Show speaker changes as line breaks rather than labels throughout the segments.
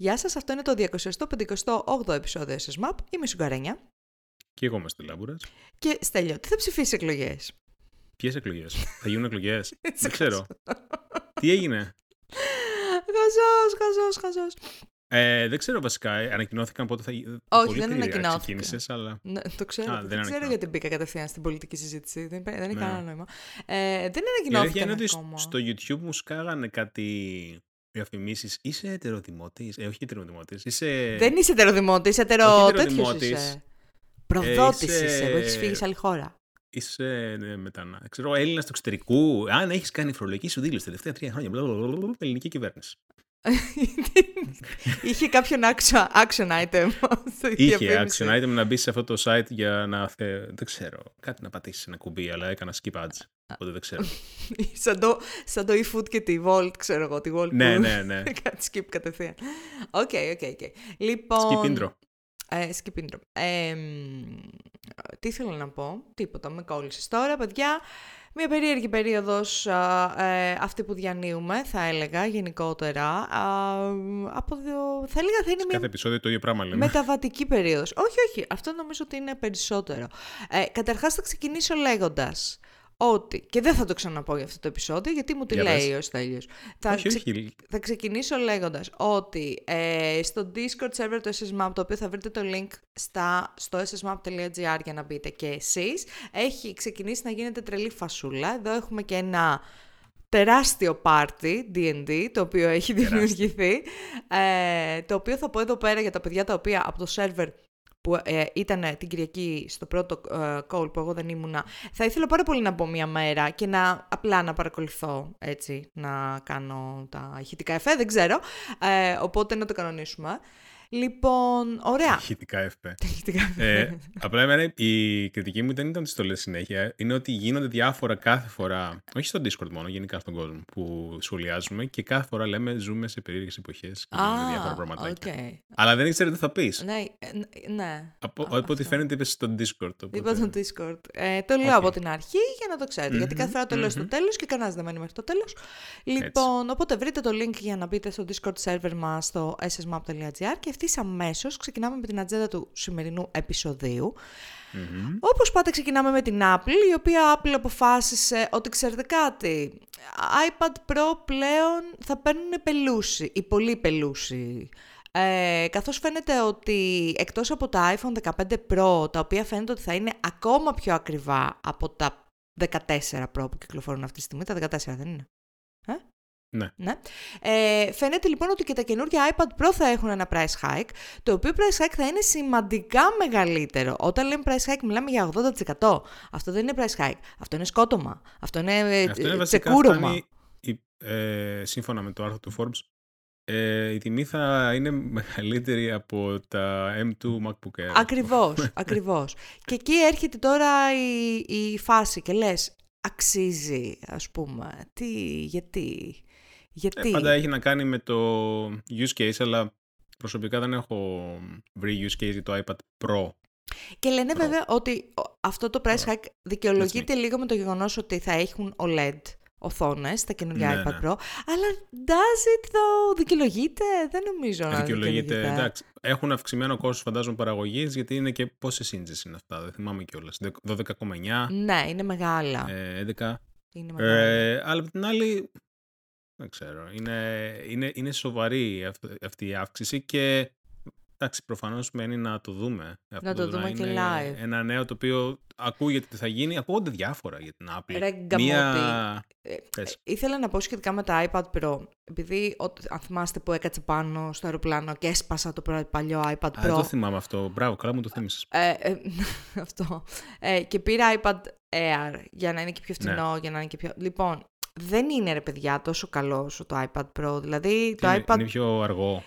Γεια σας, αυτό είναι το 258ο επεισόδιο SSMAP. Είμαι η Σουγκαρένια.
Και εγώ είμαι στη Λάμπουρα.
Και Στέλιο, τι θα ψηφίσεις εκλογές;
Ποιες εκλογές, Θα γίνουν εκλογές; Δεν ξέρω. τι έγινε;
Χαζός, χαζός, χαζός.
Ε, δεν ξέρω βασικά, ανακοινώθηκαν πότε θα
Όχι, δεν ανακοινώθηκαν.
αλλά...
Ναι, το ξέρω, Α, δεν, δεν ξέρω γιατί μπήκα κατευθείαν στην πολιτική συζήτηση. Δεν, δεν έχει ναι. κανένα νόημα. Ε, δεν ανακοινώθηκαν
είναι ότι στο YouTube μου σκάγανε κάτι διαφημίσει. Είσαι ετεροδημότης. Ε, όχι ετεροδημότη. Είσαι...
Δεν είσαι ετεροδημότης, ετερο... τέτοιο είσαι. Προδότη είσαι, είσαι, έχεις φύγει σε άλλη χώρα.
Είσαι ναι, μετανά. Ξέρω, Έλληνας του εξωτερικού. Αν έχεις κάνει φορολογική σου δήλωση τα τελευταία τρία χρόνια. Ελληνική κυβέρνηση.
Είχε κάποιον action, action item.
Είχε action item να μπει σε αυτό το site για να. Θε... Δεν ξέρω. Κάτι να πατήσεις ένα κουμπί, αλλά έκανας skip ads. Οπότε δεν ξέρω.
σαν, το, σαν το eFood και τη Wolt, ξέρω εγώ. Τη Wolt
ναι, ναι, ναι.
Κάτι skip κατευθείαν. Ok, ok, ok. Λοιπόν.
Skip intro.
Ε, skip intro. Ε, τι ήθελα να πω; Τίποτα, με κόλλησες τώρα, παιδιά. Μια περίεργη περίοδος ε, αυτή που διανύουμε, θα έλεγα, γενικότερα. από δυο, θα έλεγα θα είναι
μια... Κάθε επεισόδιο το ίδιο πράγμα λέμε.
Μεταβατική περίοδος. Όχι, όχι. Αυτό νομίζω ότι είναι περισσότερο. Ε, καταρχάς θα ξεκινήσω λέγοντας ότι, και δεν θα το ξαναπώ για αυτό το επεισόδιο, γιατί μου τη λέει ο Στέλιος. Θα, θα ξεκινήσω λέγοντας ότι ε, στο Discord server του SSMAP, το οποίο θα βρείτε το link στα, στο ssmap.gr για να μπείτε και εσείς, έχει ξεκινήσει να γίνεται τρελή φασούλα. Εδώ έχουμε και ένα τεράστιο πάρτι D&D, το οποίο έχει δημιουργηθεί, ε, το οποίο θα πω εδώ πέρα για τα παιδιά τα οποία από το server που ε, ήταν την Κυριακή στο πρώτο ε, call που εγώ δεν ήμουνα, θα ήθελα πάρα πολύ να μπω μια μέρα και να απλά να παρακολουθώ έτσι, να κάνω τα ηχητικά εφέ, δεν ξέρω, ε, οπότε να το κανονίσουμε. Λοιπόν, ωραία.
Ηχητικά FP. ε, απλά εμένα η κριτική μου δεν ήταν ότι το λέει συνέχεια. Είναι ότι γίνονται διάφορα κάθε φορά, όχι στο Discord μόνο, γενικά στον κόσμο που σχολιάζουμε και κάθε φορά λέμε ζούμε σε περίεργες εποχές και ah, διάφορα πράγματα. Okay. Αλλά δεν ήξερε τι θα πεις.
Ναι. ναι.
Από, από ό,τι φαίνεται είπες στο Discord.
Οπότε... Είπα στο Discord. Ε, το λέω okay. από την αρχή για να το ξέρετε. Mm-hmm, γιατί κάθε φορά το λέω mm-hmm. στο τέλος και κανένας δεν μένει μέχρι το τέλος. Λοιπόν, Έτσι. οπότε βρείτε το link για να μπείτε στο Discord server μας στο ssmap.gr και ευθύς αμέσως ξεκινάμε με την ατζέντα του σημερινού επεισοδίου. Mm-hmm. Όπως πάντα ξεκινάμε με την Apple, η οποία Apple αποφάσισε ότι ξέρετε κάτι, iPad Pro πλέον θα παίρνουν πελούση, ή πολύ πελούση. Ε, καθώς φαίνεται ότι εκτός από τα iPhone 15 Pro, τα οποία φαίνεται ότι θα είναι ακόμα πιο ακριβά από τα 14 Pro που κυκλοφορούν αυτή τη στιγμή, τα 14 δεν είναι. Ε;
Ναι.
ναι. Ε, φαίνεται λοιπόν ότι και τα καινούργια iPad Pro θα έχουν ένα price hike, το οποίο price hike θα είναι σημαντικά μεγαλύτερο. Όταν λέμε price hike μιλάμε για 80%. Αυτό δεν είναι price hike, αυτό είναι σκότωμα, αυτό είναι, ε, αυτό είναι τσεκούρωμα.
ε, σύμφωνα με το άρθρο του Forbes, ε, η τιμή θα είναι μεγαλύτερη από τα M2 MacBook Air.
Ακριβώς, ακριβώς. και εκεί έρχεται τώρα η, η φάση και λες, αξίζει ας πούμε, τι, γιατί... Γιατί...
Ε, πάντα έχει να κάνει με το use case, αλλά προσωπικά δεν έχω βρει use case για το iPad Pro.
Και λένε βέβαια ότι αυτό το price hike δικαιολογείται λίγο με το γεγονός ότι θα έχουν OLED οθόνες στα καινούργια ναι, iPad ναι. Pro. Αλλά does it though, δικαιολογείται, δεν νομίζω να δικαιολογείται.
Εντάξει. Έχουν αυξημένο κόστος, φαντάζομαι, παραγωγής, γιατί είναι και πόσε inches είναι αυτά, δεν θυμάμαι κιόλας. 12,9.
Ναι, είναι μεγάλα.
Ε,
11. Είναι μεγάλα. Ε,
αλλά από την άλλη, δεν ξέρω. Είναι, είναι, είναι σοβαρή αυτή η αύξηση και εντάξει, προφανώς μένει να το δούμε.
Αυτό να το, δούμε και live.
Ένα νέο το οποίο ακούγεται ότι θα γίνει, ακούγονται διάφορα για την Apple.
Ρε, Μία... Ε, ε, ήθελα να πω σχετικά με τα iPad Pro. Επειδή, αν θυμάστε που έκατσε πάνω στο αεροπλάνο και έσπασα το παλιό iPad Pro.
δεν το θυμάμαι αυτό. Μπράβο, καλά μου το θύμισες. Ε,
ε, αυτό. Ε, και πήρα iPad Air για να είναι και πιο φθηνό, ναι. για να είναι και πιο... Λοιπόν, δεν είναι ρε παιδιά τόσο καλό όσο το iPad Pro. Δηλαδή το
είναι,
iPad...
Είναι πιο αργό.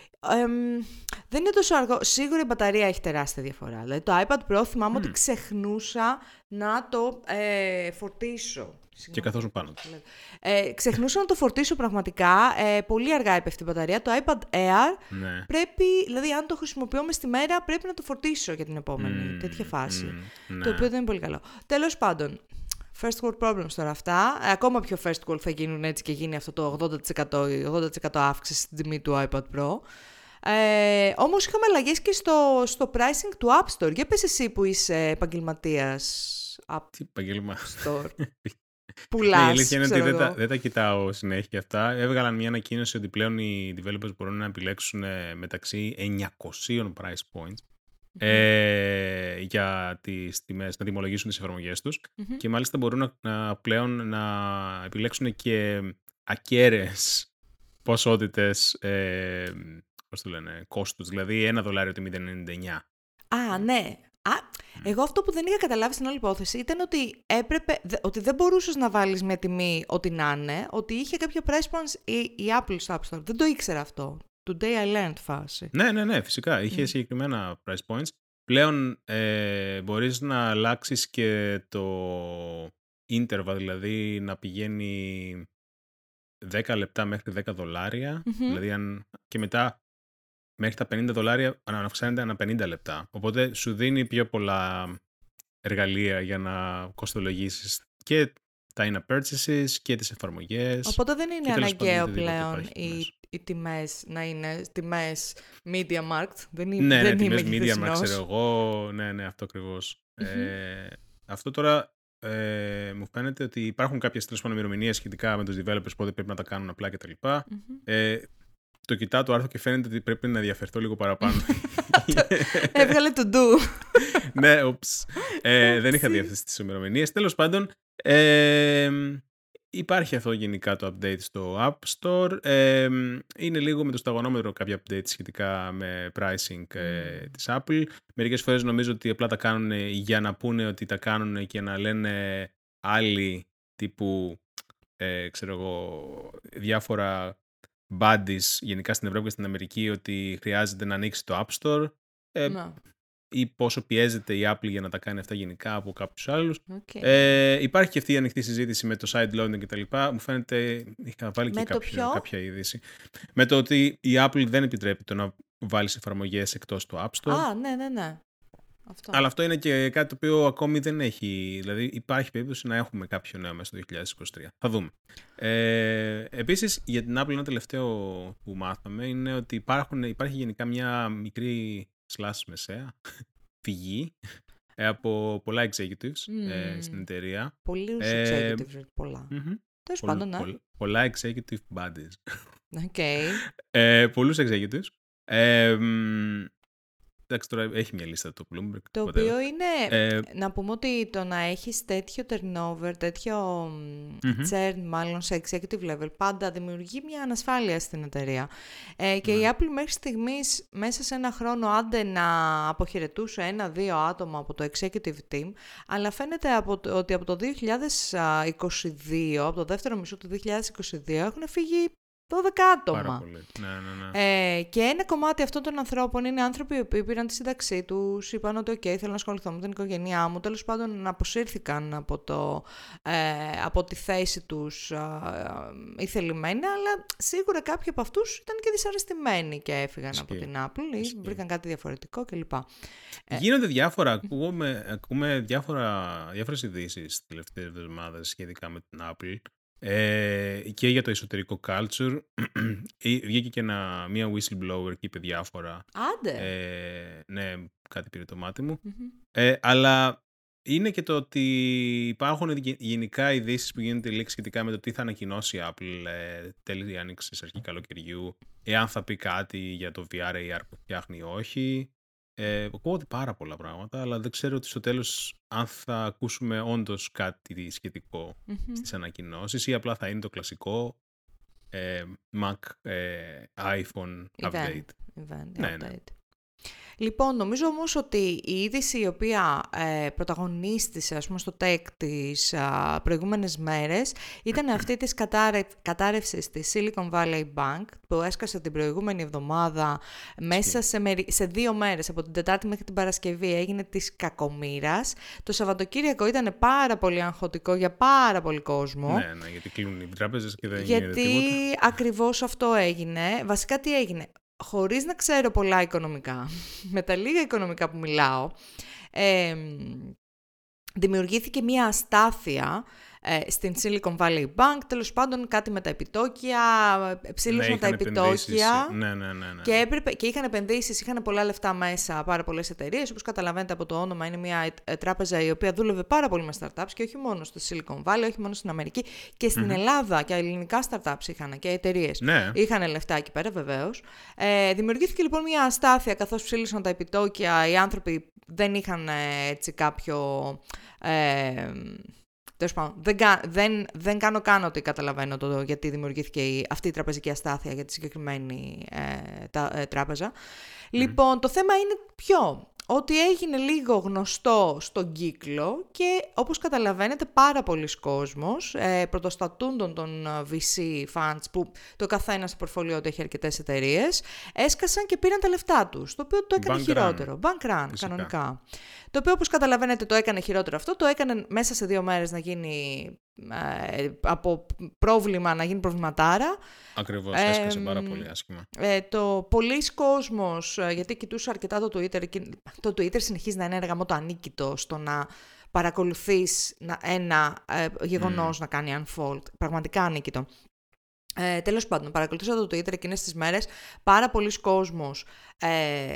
δεν είναι τόσο αργό. Σίγουρα η μπαταρία έχει τεράστια διαφορά. Δηλαδή το iPad Pro θυμάμαι ότι ξεχνούσα να το ε, φορτίσω.
Και καθώς πάνω
Ε, ξεχνούσα να το φορτίσω πραγματικά. Ε, πολύ αργά έπεφτει η μπαταρία. Το iPad Air
ναι.
πρέπει, δηλαδή αν το χρησιμοποιώ στη μέρα, πρέπει να το φορτίσω για την επόμενη. τέτοια φάση. το οποίο δεν είναι πολύ καλό. Τέλος πάντων, First world problems τώρα αυτά. Ε, ακόμα πιο first world θα γίνουν έτσι και γίνει αυτό το 80%, 80% αύξηση στην τιμή του iPad Pro. Ε, όμως είχαμε αλλαγές και στο, στο pricing του App Store. Για πες εσύ που είσαι επαγγελματίας
App Τι επαγγελμα...
Store. Πουλάς,
ναι, η αλήθεια είναι ότι δεν τα, δεν τα κοιτάω συνέχεια αυτά. Έβγαλαν μια ανακοίνωση ότι πλέον οι developers μπορούν να επιλέξουν ε, μεταξύ 900 price points ε, για τις τιμές, να τιμολογήσουν τις εφαρμογές τους και μάλιστα μπορούν να, πλέον να επιλέξουν και ακέραιες ποσότητες ε, πώς το λένε, κόστους, δηλαδή ένα δολάριο τη 0,99.
Α, ναι. Α, εγώ αυτό που δεν είχα καταλάβει στην όλη υπόθεση ήταν ότι έπρεπε, ότι δεν μπορούσες να βάλεις με τιμή ό,τι να είναι, ότι είχε κάποιο price points η, η Apple στο App Store. Δεν το ήξερα αυτό. Today I learned φάση.
Ναι, ναι, ναι, φυσικά. Είχε συγκεκριμένα price points. Πλέον ε, μπορείς να αλλάξεις και το interval, δηλαδή να πηγαίνει 10 λεπτά μέχρι 10 δολάρια. Δηλαδή αν, και μετά μέχρι τα 50 δολάρια να αυξάνεται ανά 50 λεπτά. Οπότε σου δίνει πιο πολλά εργαλεία για να κοστολογήσεις και τα in purchases και τις εφαρμογές.
Οπότε δεν είναι αναγκαίο πλέον οι, οι τιμές να είναι τιμές media market. Δεν είναι,
ναι,
δεν
ναι, τιμές media market ξέρω εγώ. Ναι, ναι, αυτό Ε, αυτό τώρα ε, μου φαίνεται ότι υπάρχουν κάποιες τέλος ημερομηνίες σχετικά με τους developers πότε πρέπει να τα κάνουν απλά κτλ. Mm-hmm. Ε, το κοιτάω το άρθρο και φαίνεται ότι πρέπει να διαφερθώ λίγο παραπάνω.
Έβγαλε το ντου.
ναι, ε, δεν είχα δει αυτές τις ημερομηνίες. Τέλος πάντων, ε, υπάρχει αυτό γενικά το update στο App Store. Ε, είναι λίγο με το σταγονόμετρο κάποια updates σχετικά με pricing ε, της Apple. Μερικές φορές νομίζω ότι απλά τα κάνουν για να πούνε ότι τα κάνουν και να λένε άλλοι τύπου, ε, ξέρω εγώ, διάφορα buddies γενικά στην Ευρώπη και στην Αμερική ότι χρειάζεται να ανοίξει το App Store. Ε, ή πόσο πιέζεται η Apple για να τα κάνει αυτά γενικά από κάποιους άλλους. Ε, υπάρχει και αυτή η ανοιχτή συζήτηση με το side loading κτλ. Μου φαίνεται. Είχα βάλει και κάποιο, κάποια είδηση. Με το ότι η Apple δεν επιτρέπει το να βάλεις εφαρμογές εκτός του App Store.
Α, ναι, ναι, ναι.
Αυτό. Αλλά αυτό είναι και κάτι το οποίο ακόμη δεν έχει. Δηλαδή, υπάρχει περίπτωση να έχουμε κάποιο νέο μέσα στο 2023. Θα δούμε. Ε, Επίσης, για την Apple, ένα τελευταίο που μάθαμε είναι ότι υπάρχουν, υπάρχει γενικά μια μικρή slash μεσαία φυγή ε, από πολλά executives ε, στην εταιρεία.
Πολλούς ε, executives, πολλά. Mm-hmm. Τέλος πάντων, ναι.
πολλά executive buddies.
Okay.
ε, πολλούς executives. Ε, Εντάξει, τώρα έχει μια λίστα το Bloomberg.
Το οποίο είναι, ε, να πούμε ότι το να έχεις τέτοιο turnover, τέτοιο mm-hmm. churn μάλλον σε executive level, πάντα δημιουργεί μια ανασφάλεια στην εταιρεία. Ε, και η ναι. Apple μέχρι στιγμής μέσα σε ένα χρόνο άντε να αποχαιρετούσε ένα-δύο άτομα από το executive team, αλλά φαίνεται από, ότι από το 2022, από το δεύτερο μισό του 2022, έχουν φύγει 12 άτομα.
Πάρα πολύ. Ναι, ναι, ναι.
Ε, και ένα κομμάτι αυτών των ανθρώπων είναι άνθρωποι που πήραν τη σύνταξή τους, είπαν ότι: OK, θέλω να ασχοληθώ με την οικογένειά μου. Τέλος πάντων, να αποσύρθηκαν από, το, ε, από τη θέση τους ε, θελημένα, αλλά σίγουρα κάποιοι από αυτούς ήταν και δυσαρεστημένοι και έφυγαν από την Apple ή βρήκαν κάτι διαφορετικό κλπ.
Ε, Γίνονται διάφορα. Ακούμε, ακούμε διάφορα, διάφορες ειδήσεις τις τελευταίες εβδομάδες σχετικά με την Apple. Ε, και για το εσωτερικό culture. Βγήκε και ένα, μία whistleblower και είπε διάφορα.
Άντε.
Ε, ναι, κάτι πήρε το μάτι μου. Ε, αλλά είναι και το ότι υπάρχουν γενικά ειδήσεις που γίνονται λίγο σχετικά με το τι θα ανακοινώσει η Apple ε, τέλη άνοιξη αρχή καλοκαιριού, εάν θα πει κάτι για το VR AR που φτιάχνει ή όχι. Ε, ακούγονται πάρα πολλά πράγματα, αλλά δεν ξέρω ότι στο τέλος αν θα ακούσουμε όντως κάτι σχετικό mm-hmm. στις ανακοινώσεις ή απλά θα είναι το κλασικό ε, Mac, ε, iPhone update.
Event, ναι, ναι. Λοιπόν, νομίζω όμως ότι η είδηση η οποία ε, πρωταγωνίστησε ας πούμε, στο tech τις α, προηγούμενες μέρες ήταν αυτή της κατάρρευ, κατάρρευσης της Silicon Valley Bank που έσκασε την προηγούμενη εβδομάδα μέσα σε, σε δύο μέρες, από την Τετάρτη μέχρι την Παρασκευή έγινε της κακομήρας. Το Σαββατοκύριακο ήταν πάρα πολύ αγχωτικό για πάρα πολύ κόσμο.
Ναι, ναι, γιατί κλείνουν οι τράπεζες και δεν
γιατί
γίνεται τίποτα.
Γιατί ακριβώς αυτό έγινε. Βασικά τι έγινε; Χωρίς να ξέρω πολλά οικονομικά, με τα λίγα οικονομικά που μιλάω, δημιουργήθηκε μία αστάθεια ε, στην Silicon Valley Bank. Τέλος πάντων κάτι με τα επιτόκια, ψήλωσαν ναι, τα επιτόκια
ναι, ναι, ναι, ναι.
Και, έπρεπε, και είχαν επενδύσεις, είχαν πολλά λεφτά μέσα πάρα πολλές εταιρείες. Όπως καταλαβαίνετε από το όνομα είναι μια ε, τράπεζα η οποία δούλευε πάρα πολύ με startups και όχι μόνο στο Silicon Valley, όχι μόνο στην Αμερική και στην Ελλάδα και ελληνικά startups είχαν και εταιρείες.
Ναι.
Είχαν λεφτά εκεί πέρα βεβαίως. Ε, δημιουργήθηκε λοιπόν μια αστάθεια καθώς ψήλωσαν τα επιτόκια, οι άνθρωποι δεν είχαν ε, έτσι κάποιο... Ε, δεν, δεν, δεν κάνω καν ότι καταλαβαίνω το γιατί δημιουργήθηκε η, αυτή η τραπεζική αστάθεια για τη συγκεκριμένη ε, τα, ε, τράπεζα. Λοιπόν, το θέμα είναι ποιο; Ότι έγινε λίγο γνωστό στον κύκλο και όπως καταλαβαίνετε πάρα πολλοί κόσμος, ε, πρωτοστατούντων των ε, VC funds που το καθένας σε πορφολιό του έχει αρκετές εταιρείες, έσκασαν και πήραν τα λεφτά τους, το οποίο το έκανε χειρότερο. Bank run, κανονικά. Το οποίο όπως καταλαβαίνετε το έκανε χειρότερο αυτό, το έκανε μέσα σε δύο μέρες να γίνει ε, από πρόβλημα να γίνει προβληματάρα.
Ακριβώς, έσκασε πάρα πολύ άσχημα.
Ε, το πολλοί κόσμος, ε, γιατί κοιτούσα αρκετά το Twitter, το Twitter συνεχίζει να είναι ένα γαμό το ανίκητο στο να παρακολουθείς ένα ε, γεγονός να κάνει unfold. Πραγματικά ανίκητο. Ε, τέλος πάντων, παρακολουθούσα το Twitter εκείνες τις μέρες, πάρα πολλοί κόσμος ε,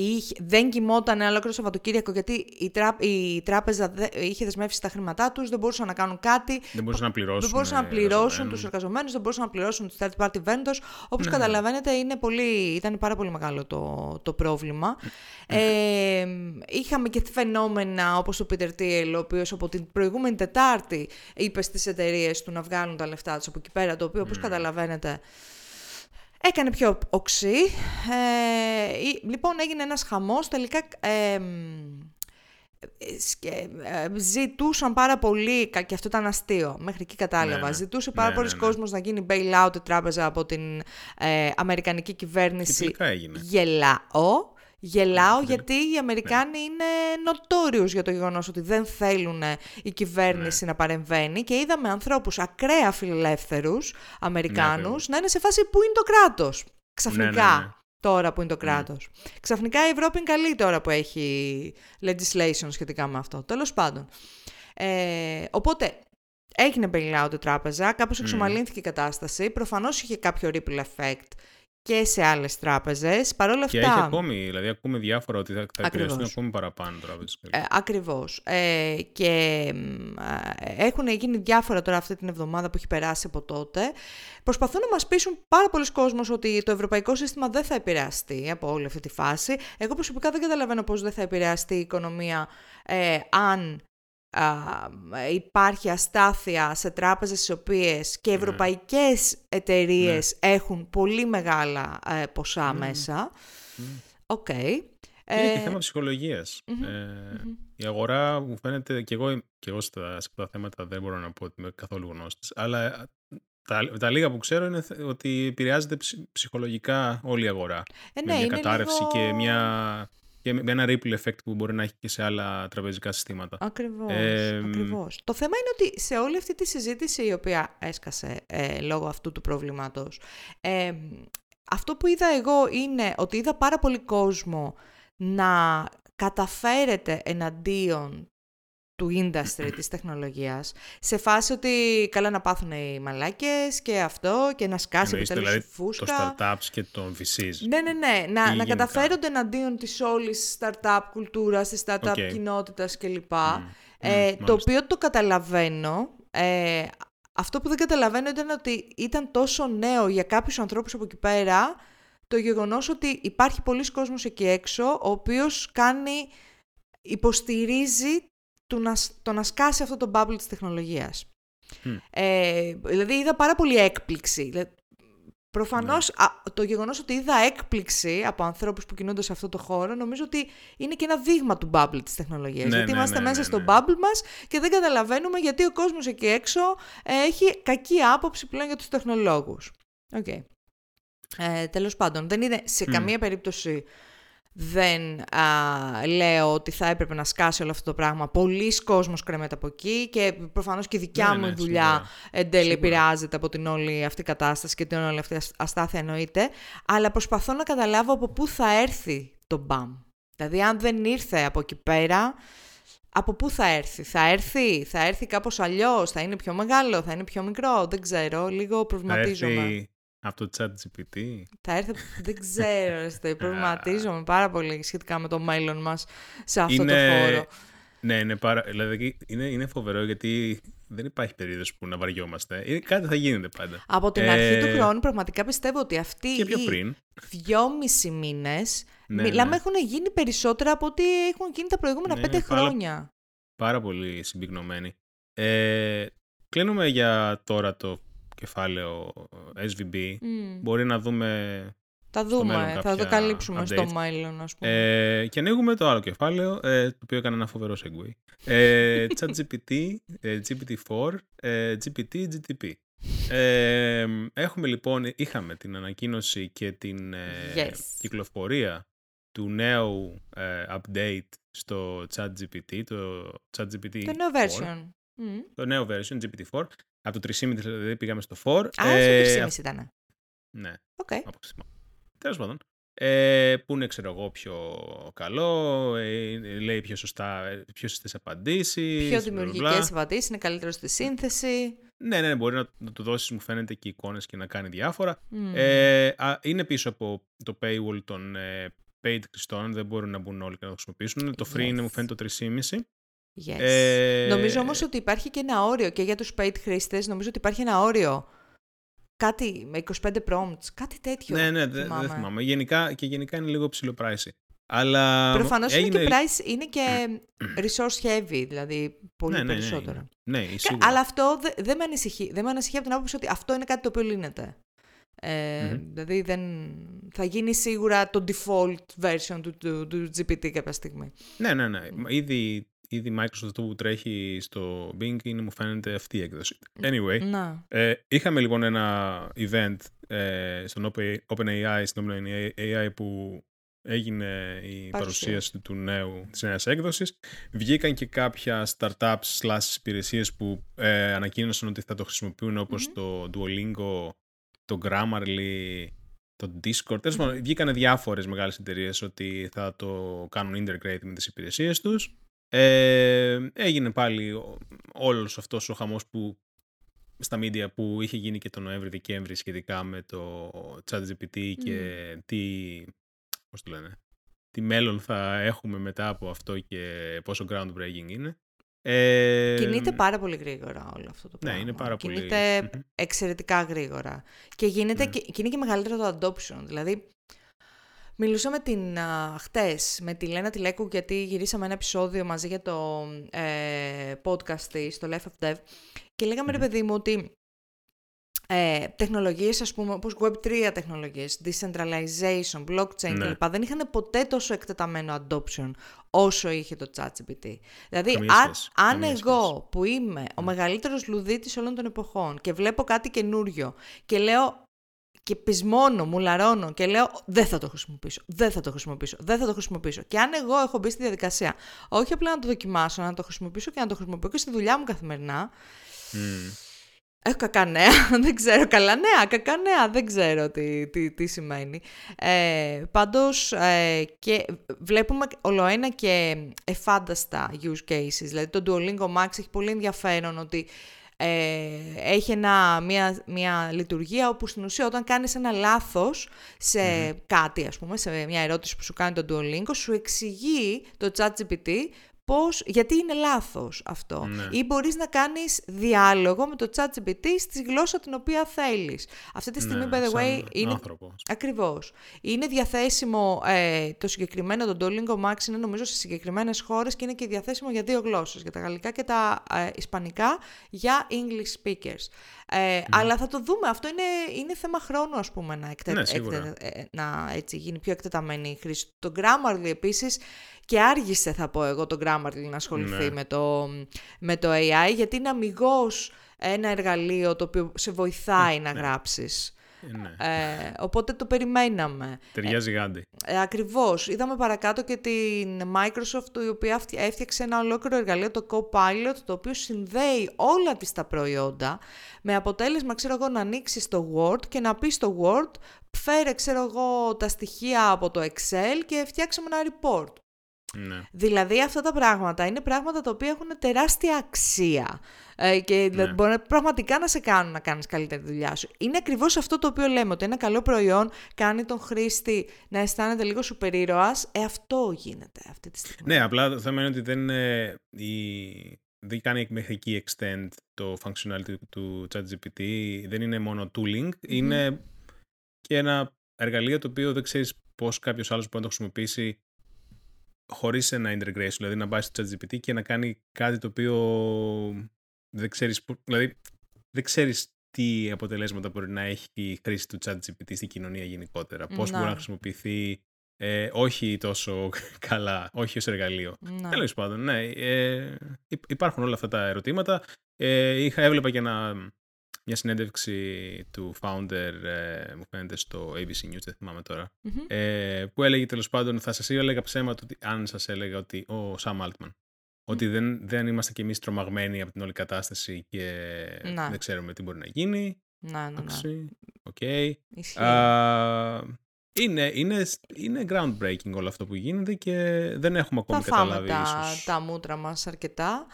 Είχε, δεν κοιμόταν ολόκληρο Σαββατοκύριακο γιατί η, τρά, η τράπεζα είχε δεσμεύσει τα χρήματά τους, δεν μπορούσαν να κάνουν κάτι.
Δεν μπορούσαν να πληρώσουν.
Δεν μπορούσαν να πληρώσουν τους εργαζομένους, δεν μπορούσαν να πληρώσουν τους third party vendors. Όπως ναι. καταλαβαίνετε, είναι πολύ, ήταν πάρα πολύ μεγάλο το, το πρόβλημα. ε, είχαμε και φαινόμενα όπως ο Peter Thiel, ο οποίος από την προηγούμενη Τετάρτη είπε στις εταιρείες του να βγάλουν τα λεφτά τους από εκεί πέρα, το οποίο όπως καταλαβαίνετε Έκανε πιο οξύ. Ε, λοιπόν, έγινε ένας χαμός. Τελικά ε, ζητούσαν πάρα πολύ, και αυτό ήταν αστείο, μέχρι εκεί κατάλαβα, ναι, ναι. ζητούσε πάρα ναι, πολλοί ναι, ναι. κόσμος να γίνει bailout η τράπεζα από την ε, Αμερικανική κυβέρνηση.
Και έγινε.
Γελάω. Γελάω γιατί οι Αμερικάνοι είναι νοτόριος για το γεγονός ότι δεν θέλουν η κυβέρνηση να παρεμβαίνει και είδαμε ανθρώπους ακραία φιλελεύθερους Αμερικάνους να είναι σε φάση που είναι το κράτος. Ξαφνικά τώρα που είναι το κράτος. Ξαφνικά η Ευρώπη είναι καλή τώρα που έχει legislation σχετικά με αυτό. Τέλος πάντων. Ε, οπότε έγινε bailout η τράπεζα, κάπως εξομαλύνθηκε η κατάσταση. Προφανώς είχε κάποιο ripple effect και σε άλλες τράπεζες. Παρ' όλα
αυτά...
Και
έχει ακόμη, δηλαδή ακούμε διάφορα ότι θα, θα επηρεαστούν ακόμη παραπάνω τράπεζες.
Ε, ακριβώς. Ε, και ε, έχουν γίνει διάφορα τώρα αυτή την εβδομάδα που έχει περάσει από τότε. Προσπαθούν να μας πείσουν πάρα πολλοί κόσμος ότι το ευρωπαϊκό σύστημα δεν θα επηρεαστεί από όλη αυτή τη φάση. Εγώ προσωπικά δεν καταλαβαίνω πώς δεν θα επηρεαστεί η οικονομία ε, αν υπάρχει αστάθεια σε τράπεζες στις οποίες και ναι. ευρωπαϊκές εταιρείες ναι. έχουν πολύ μεγάλα ε, ποσά ναι. μέσα. Ok.
Okay. Είναι και ε, θέμα ψυχολογίας. Ε, η αγορά μου φαίνεται, και εγώ, και εγώ στα, σε αυτά τα θέματα δεν μπορώ να πω ότι είμαι καθόλου γνώστης, αλλά τα, τα λίγα που ξέρω είναι ότι επηρεάζεται ψυχολογικά όλη η αγορά.
Ε, ναι, με
μια κατάρρευση
λίγο...
και μια και με ένα ripple effect που μπορεί να έχει και σε άλλα τραπεζικά συστήματα.
Ακριβώς, ακριβώς. Το θέμα είναι ότι σε όλη αυτή τη συζήτηση η οποία έσκασε ε, λόγω αυτού του προβλήματος, ε, αυτό που είδα εγώ είναι ότι είδα πάρα πολύ κόσμο να καταφέρεται εναντίον του industry της τεχνολογίας σε φάση ότι καλά να πάθουν οι μαλάκες και αυτό και να σκάσει επιτέλους δηλαδή, η φούσκα.
Το startups και των VCs.
Ναι, ναι, ναι. Να, να καταφέρονται εναντίον της όλης startup κουλτούρας, της startup okay. κοινότητας κλπ. Mm, ε, το οποίο το καταλαβαίνω. Ε, αυτό που δεν καταλαβαίνω ήταν ότι ήταν τόσο νέο για κάποιους ανθρώπους από εκεί πέρα το γεγονός ότι υπάρχει πολλοί κόσμος εκεί έξω ο οποίος κάνει υποστηρίζει του να, το να σκάσει αυτό το bubble της τεχνολογίας. Ε, δηλαδή είδα πάρα πολύ έκπληξη. Προφανώς ναι. το γεγονός ότι είδα έκπληξη από ανθρώπους που κινούνται σε αυτό το χώρο νομίζω ότι είναι και ένα δείγμα του bubble της τεχνολογίας. Ναι, γιατί ναι, είμαστε ναι, μέσα στο bubble μας και δεν καταλαβαίνουμε γιατί ο κόσμος εκεί έξω ε, έχει κακή άποψη πλέον για τους τεχνολόγους. Okay. Ε, τέλος πάντων, δεν είναι σε καμία περίπτωση δεν α, λέω ότι θα έπρεπε να σκάσει όλο αυτό το πράγμα. Πολλοί κόσμος κρέμεται από εκεί και προφανώς και η δικιά ναι, μου ναι, δουλειά εν τέλει επηρεάζεται από την όλη αυτή κατάσταση και την όλη αυτή αστάθεια εννοείται. Αλλά προσπαθώ να καταλάβω από πού θα έρθει το μπαμ. Δηλαδή αν δεν ήρθε από εκεί πέρα, από πού θα έρθει, θα έρθει, θα έρθει κάπως αλλιώς, θα είναι πιο μεγάλο, θα είναι πιο μικρό, δεν ξέρω, λίγο προβληματίζομαι. Θα έρθει
από το chat GPT.
Θα έρθει, δεν ξέρω, προβληματίζομαι πάρα πολύ σχετικά με το μέλλον μας σε αυτό το χώρο.
Ναι, είναι, πάρα, δηλαδή, είναι, είναι φοβερό γιατί δεν υπάρχει περίοδος που να βαριόμαστε. Ε, κάτι θα γίνεται πάντα.
Από την αρχή του ε, χρόνου πραγματικά πιστεύω ότι αυτοί
και πιο πριν.
οι δυόμισι μήνες ναι, μιλάμε ναι. έχουν γίνει περισσότερα από ό,τι έχουν γίνει τα προηγούμενα ναι, πέντε χρόνια.
Πάρα πολύ συμπυκνωμένοι. Ε, κλείνουμε για τώρα το κεφάλαιο SVB. Μπορεί να δούμε
θα δούμε, θα το καλύψουμε στο μέλλον, ας πούμε.
Ε, και ανοίγουμε το άλλο κεφάλαιο, ε, το οποίο έκανε ένα φοβερό segue. Ε, Chat GPT, ε, GPT-4, ε, GPT, GTP. Ε, έχουμε λοιπόν, είχαμε την ανακοίνωση και την ε, κυκλοφορία του νέου ε, update στο ChatGPT, το ChatGPT
Το νέο version.
Το νέο version, GPT-4. Από το 3,5 δηλαδή πήγαμε στο 4.
Α, ε, 3,5 ήταν.
Ναι.
Okay.
Τέλος πάντων. Ε, που είναι, ξέρω εγώ, πιο καλό, ε, λέει πιο, σωστά, πιο σωστές απαντήσεις.
Πιο δημιουργικές απαντήσεις, είναι καλύτερος στη σύνθεση.
Ναι, ναι, μπορεί να, να του δώσεις, μου φαίνεται, και εικόνες και να κάνει διάφορα. Ε, α, είναι πίσω από το paywall των ε, paid χρηστών, δεν μπορούν να μπουν όλοι και να το χρησιμοποιήσουν. Το free είναι, μου φαίνεται, το 3,5.
Yes. Ε, νομίζω όμως ότι υπάρχει και ένα όριο και για τους paid χρήστες, νομίζω ότι υπάρχει ένα όριο Κάτι με 25 prompts, κάτι τέτοιο.
Ναι, ναι, δεν δε θυμάμαι. Γενικά, και γενικά είναι λίγο ψηλό pricey. Αλλά
Προφανώς έγινε... είναι και price, είναι και resource heavy, δηλαδή πολύ ναι, ναι, ναι περισσότερο.
Ναι, ναι, ναι
Αλλά αυτό δεν δε με ανησυχεί. Δεν με ανησυχεί από την άποψη ότι αυτό είναι κάτι το οποίο λύνεται. Ε, mm-hmm. Δηλαδή δεν... θα γίνει σίγουρα το default version του, του, του GPT κάποια στιγμή.
Ναι, ναι, ναι. Ήδη ήδη η Microsoft αυτό που τρέχει στο Bing είναι μου φαίνεται αυτή η έκδοση. Anyway, ε, είχαμε λοιπόν ένα event ε, στον OpenAI, στην OpenAI που έγινε η παρουσίαση του νέου, της νέας έκδοσης. Βγήκαν και κάποια startups slash υπηρεσίες που ε, ανακοίνωσαν ότι θα το χρησιμοποιούν το Duolingo, το Grammarly, το Discord. Τέλος πάντων, βγήκαν διάφορες μεγάλες εταιρείες ότι θα το κάνουν integrate με τις υπηρεσίες τους. Ε, έγινε πάλι όλος αυτός ο χαμός που στα media που είχε γίνει και τον Νοέμβρη-Δεκέμβρη σχετικά με το ChatGPT και τι, πώς το λένε, τι μέλλον θα έχουμε μετά από αυτό και πόσο groundbreaking είναι.
Ε, Κινείται πάρα πολύ γρήγορα όλο αυτό το πράγμα.
Ναι, είναι πάρα
Κινείται εξαιρετικά γρήγορα. Και, γίνεται ναι. και, και είναι και μεγαλύτερο το adoption. Δηλαδή, Μιλούσα με την α, χτες, με τη Λένα Τηλέκου, γιατί γυρίσαμε ένα επεισόδιο μαζί για το ε, podcast της, στο Life of Dev, και λέγαμε, ρε παιδί μου, ότι ε, τεχνολογίες, ας πούμε, όπως Web3 τεχνολογίες, decentralization, blockchain ναι. κλπ. δεν είχαν ποτέ τόσο εκτεταμένο adoption όσο είχε το ChatGPT. Δηλαδή, αν, αν εγώ που είμαι ο μεγαλύτερος λουδίτης όλων των εποχών και βλέπω κάτι καινούριο και λέω και πεισμώνω, μουλαρώνω και λέω δεν θα το χρησιμοποιήσω, δεν θα το χρησιμοποιήσω, δεν θα το χρησιμοποιήσω. Και αν εγώ έχω μπει στη διαδικασία όχι απλά να το δοκιμάσω, να το χρησιμοποιήσω και να το χρησιμοποιήσω και στη δουλειά μου καθημερινά, mm. Έχω κακά νέα, δεν ξέρω καλά νέα, κακά νέα, δεν ξέρω τι, τι, τι σημαίνει. Ε, πάντως, ε, και βλέπουμε ολοένα και εφάνταστα use cases, δηλαδή το Duolingo Max έχει πολύ ενδιαφέρον ότι ε, έχει ένα, μια, μια λειτουργία όπου στην ουσία όταν κάνεις ένα λάθος σε κάτι, ας πούμε, σε μια ερώτηση που σου κάνει το Duolingo, σου εξηγεί το ChatGPT πώς, γιατί είναι λάθος αυτό. Ναι. Ή μπορείς να κάνεις διάλογο με το ChatGPT στη γλώσσα την οποία θέλεις. Αυτή τη στιγμή, ναι, by the way, είναι...
Άνθρωπος.
Ακριβώς. Είναι διαθέσιμο ε, το συγκεκριμένο, το Duolingo Max είναι νομίζω σε συγκεκριμένες χώρες και είναι και διαθέσιμο για δύο γλώσσες, για τα γαλλικά και τα ε, ισπανικά, για English speakers. Ε, Αλλά θα το δούμε. Αυτό είναι, είναι θέμα χρόνου, ας πούμε, να, εκτε...
ναι,
ε, να έτσι, γίνει πιο εκτεταμένη η χρήση. Το Grammarly επίσης και άργησε θα πω εγώ το Grammarly να ασχοληθεί ναι. με, το, με το AI γιατί είναι αμυγός ένα εργαλείο το οποίο σε βοηθάει να ναι. γράψεις. Ε, ναι. Ε, οπότε το περιμέναμε.
Ταιριάζει γάντι.
Ε, ακριβώς. Είδαμε παρακάτω και την Microsoft η οποία έφτιαξε ένα ολόκληρο εργαλείο, το Copilot, το οποίο συνδέει όλα τις τα προϊόντα με αποτέλεσμα, ξέρω εγώ, να ανοίξει το Word και να πεις στο Word φέρε, ξέρω εγώ, τα στοιχεία από το Excel και φτιάξαμε ένα report. Ναι. Δηλαδή αυτά τα πράγματα είναι πράγματα τα οποία έχουν τεράστια αξία ε, και ναι. μπορεί πραγματικά να σε κάνουν να κάνεις καλύτερη δουλειά σου. Είναι ακριβώς αυτό το οποίο λέμε, ότι ένα καλό προϊόν κάνει τον χρήστη να αισθάνεται λίγο σούπερ ήρωας. Ε, αυτό γίνεται αυτή τη στιγμή.
Ναι, απλά το θέμα είναι ότι δεν, ε, η... δεν κάνει μέχρι εκεί extend το functionality του ChatGPT. Δεν είναι μόνο tooling, είναι και ένα εργαλείο το οποίο δεν ξέρεις πώς κάποιος άλλος μπορεί να το χρησιμοποιήσει χωρίς ένα integration, δηλαδή να πάει στο ChatGPT και να κάνει κάτι το οποίο δεν ξέρεις, δηλαδή δεν ξέρεις τι αποτελέσματα μπορεί να έχει η χρήση του ChatGPT στην κοινωνία γενικότερα. Πώς μπορεί να χρησιμοποιηθεί ε, όχι τόσο καλά, όχι ως εργαλείο. Τέλος πάντων, ναι, ε, υπάρχουν όλα αυτά τα ερωτήματα. Ε, είχα, έβλεπα και ένα μια συνέντευξη του founder, ε, μου φαίνεται στο ABC News, δεν θυμάμαι ε, που έλεγε τέλος πάντων, θα σας έλεγα ψέματα ότι, αν σας έλεγα ότι ο Sam Altman, ότι δεν, δεν είμαστε κι εμείς τρομαγμένοι από την όλη κατάσταση και να. δεν ξέρουμε τι μπορεί να γίνει.
Να, να, ναι.
Οκ. είναι, είναι, είναι groundbreaking όλο αυτό που γίνεται και δεν έχουμε ακόμη θα καταλάβει
τα, ίσως. τα μούτρα μας αρκετά.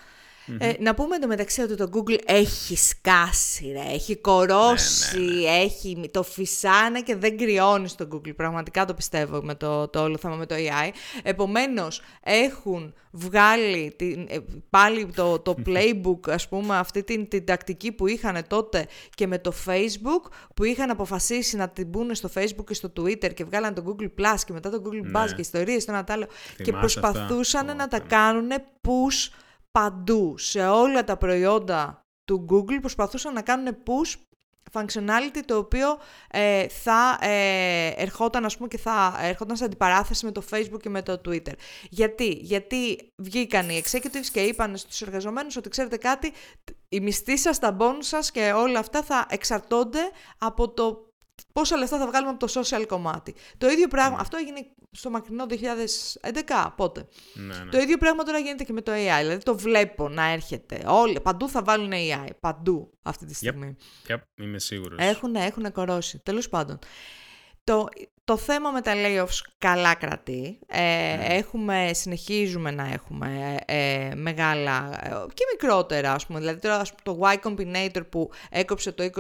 Ε, να πούμε εντωμεταξύ ότι το Google έχει σκάσει, ρε, έχει κορώσει, ναι, ναι, ναι. έχει, το φυσάνε και δεν κρυώνει στο Google. Πραγματικά το πιστεύω με το, το όλο θέμα με το AI. Επομένως, έχουν βγάλει την, ε, πάλι το, το playbook, ας πούμε, αυτή την, την τακτική που είχαν τότε και με το Facebook, που είχαν αποφασίσει να την μπουν στο Facebook και στο Twitter και βγάλαν το Google Plus και μετά το Google Buzz και ιστορίες, το ένα άλλο, και προσπαθούσαν να τα κάνουν push παντού, σε όλα τα προϊόντα του Google προσπαθούσαν να κάνουν push functionality το οποίο ε, θα ε, ερχόταν ας πούμε και θα ερχόταν σε αντιπαράθεση με το Facebook και με το Twitter. Γιατί, Γιατί βγήκαν οι executives και είπαν στους εργαζομένους ότι ξέρετε κάτι, οι μισθοί σας, τα bonus σας και όλα αυτά θα εξαρτώνται από το πόσα λεφτά θα βγάλουμε από το social κομμάτι. Το ίδιο πράγμα, ναι. αυτό έγινε στο μακρινό 2011, πότε. Ναι, ναι. Το ίδιο πράγμα τώρα γίνεται και με το AI. Δηλαδή το βλέπω να έρχεται. Όλοι, παντού θα βάλουν AI. Παντού αυτή τη στιγμή.
Yep, yep, είμαι σίγουρος.
Έχουν, έχουν κορώσει. Τέλος πάντων. Το, το θέμα με τα layoffs καλά κρατεί. Ε, ναι. έχουμε, συνεχίζουμε να έχουμε ε, μεγάλα ε, και μικρότερα, ας πούμε. Δηλαδή τώρα το Y Combinator που έκοψε το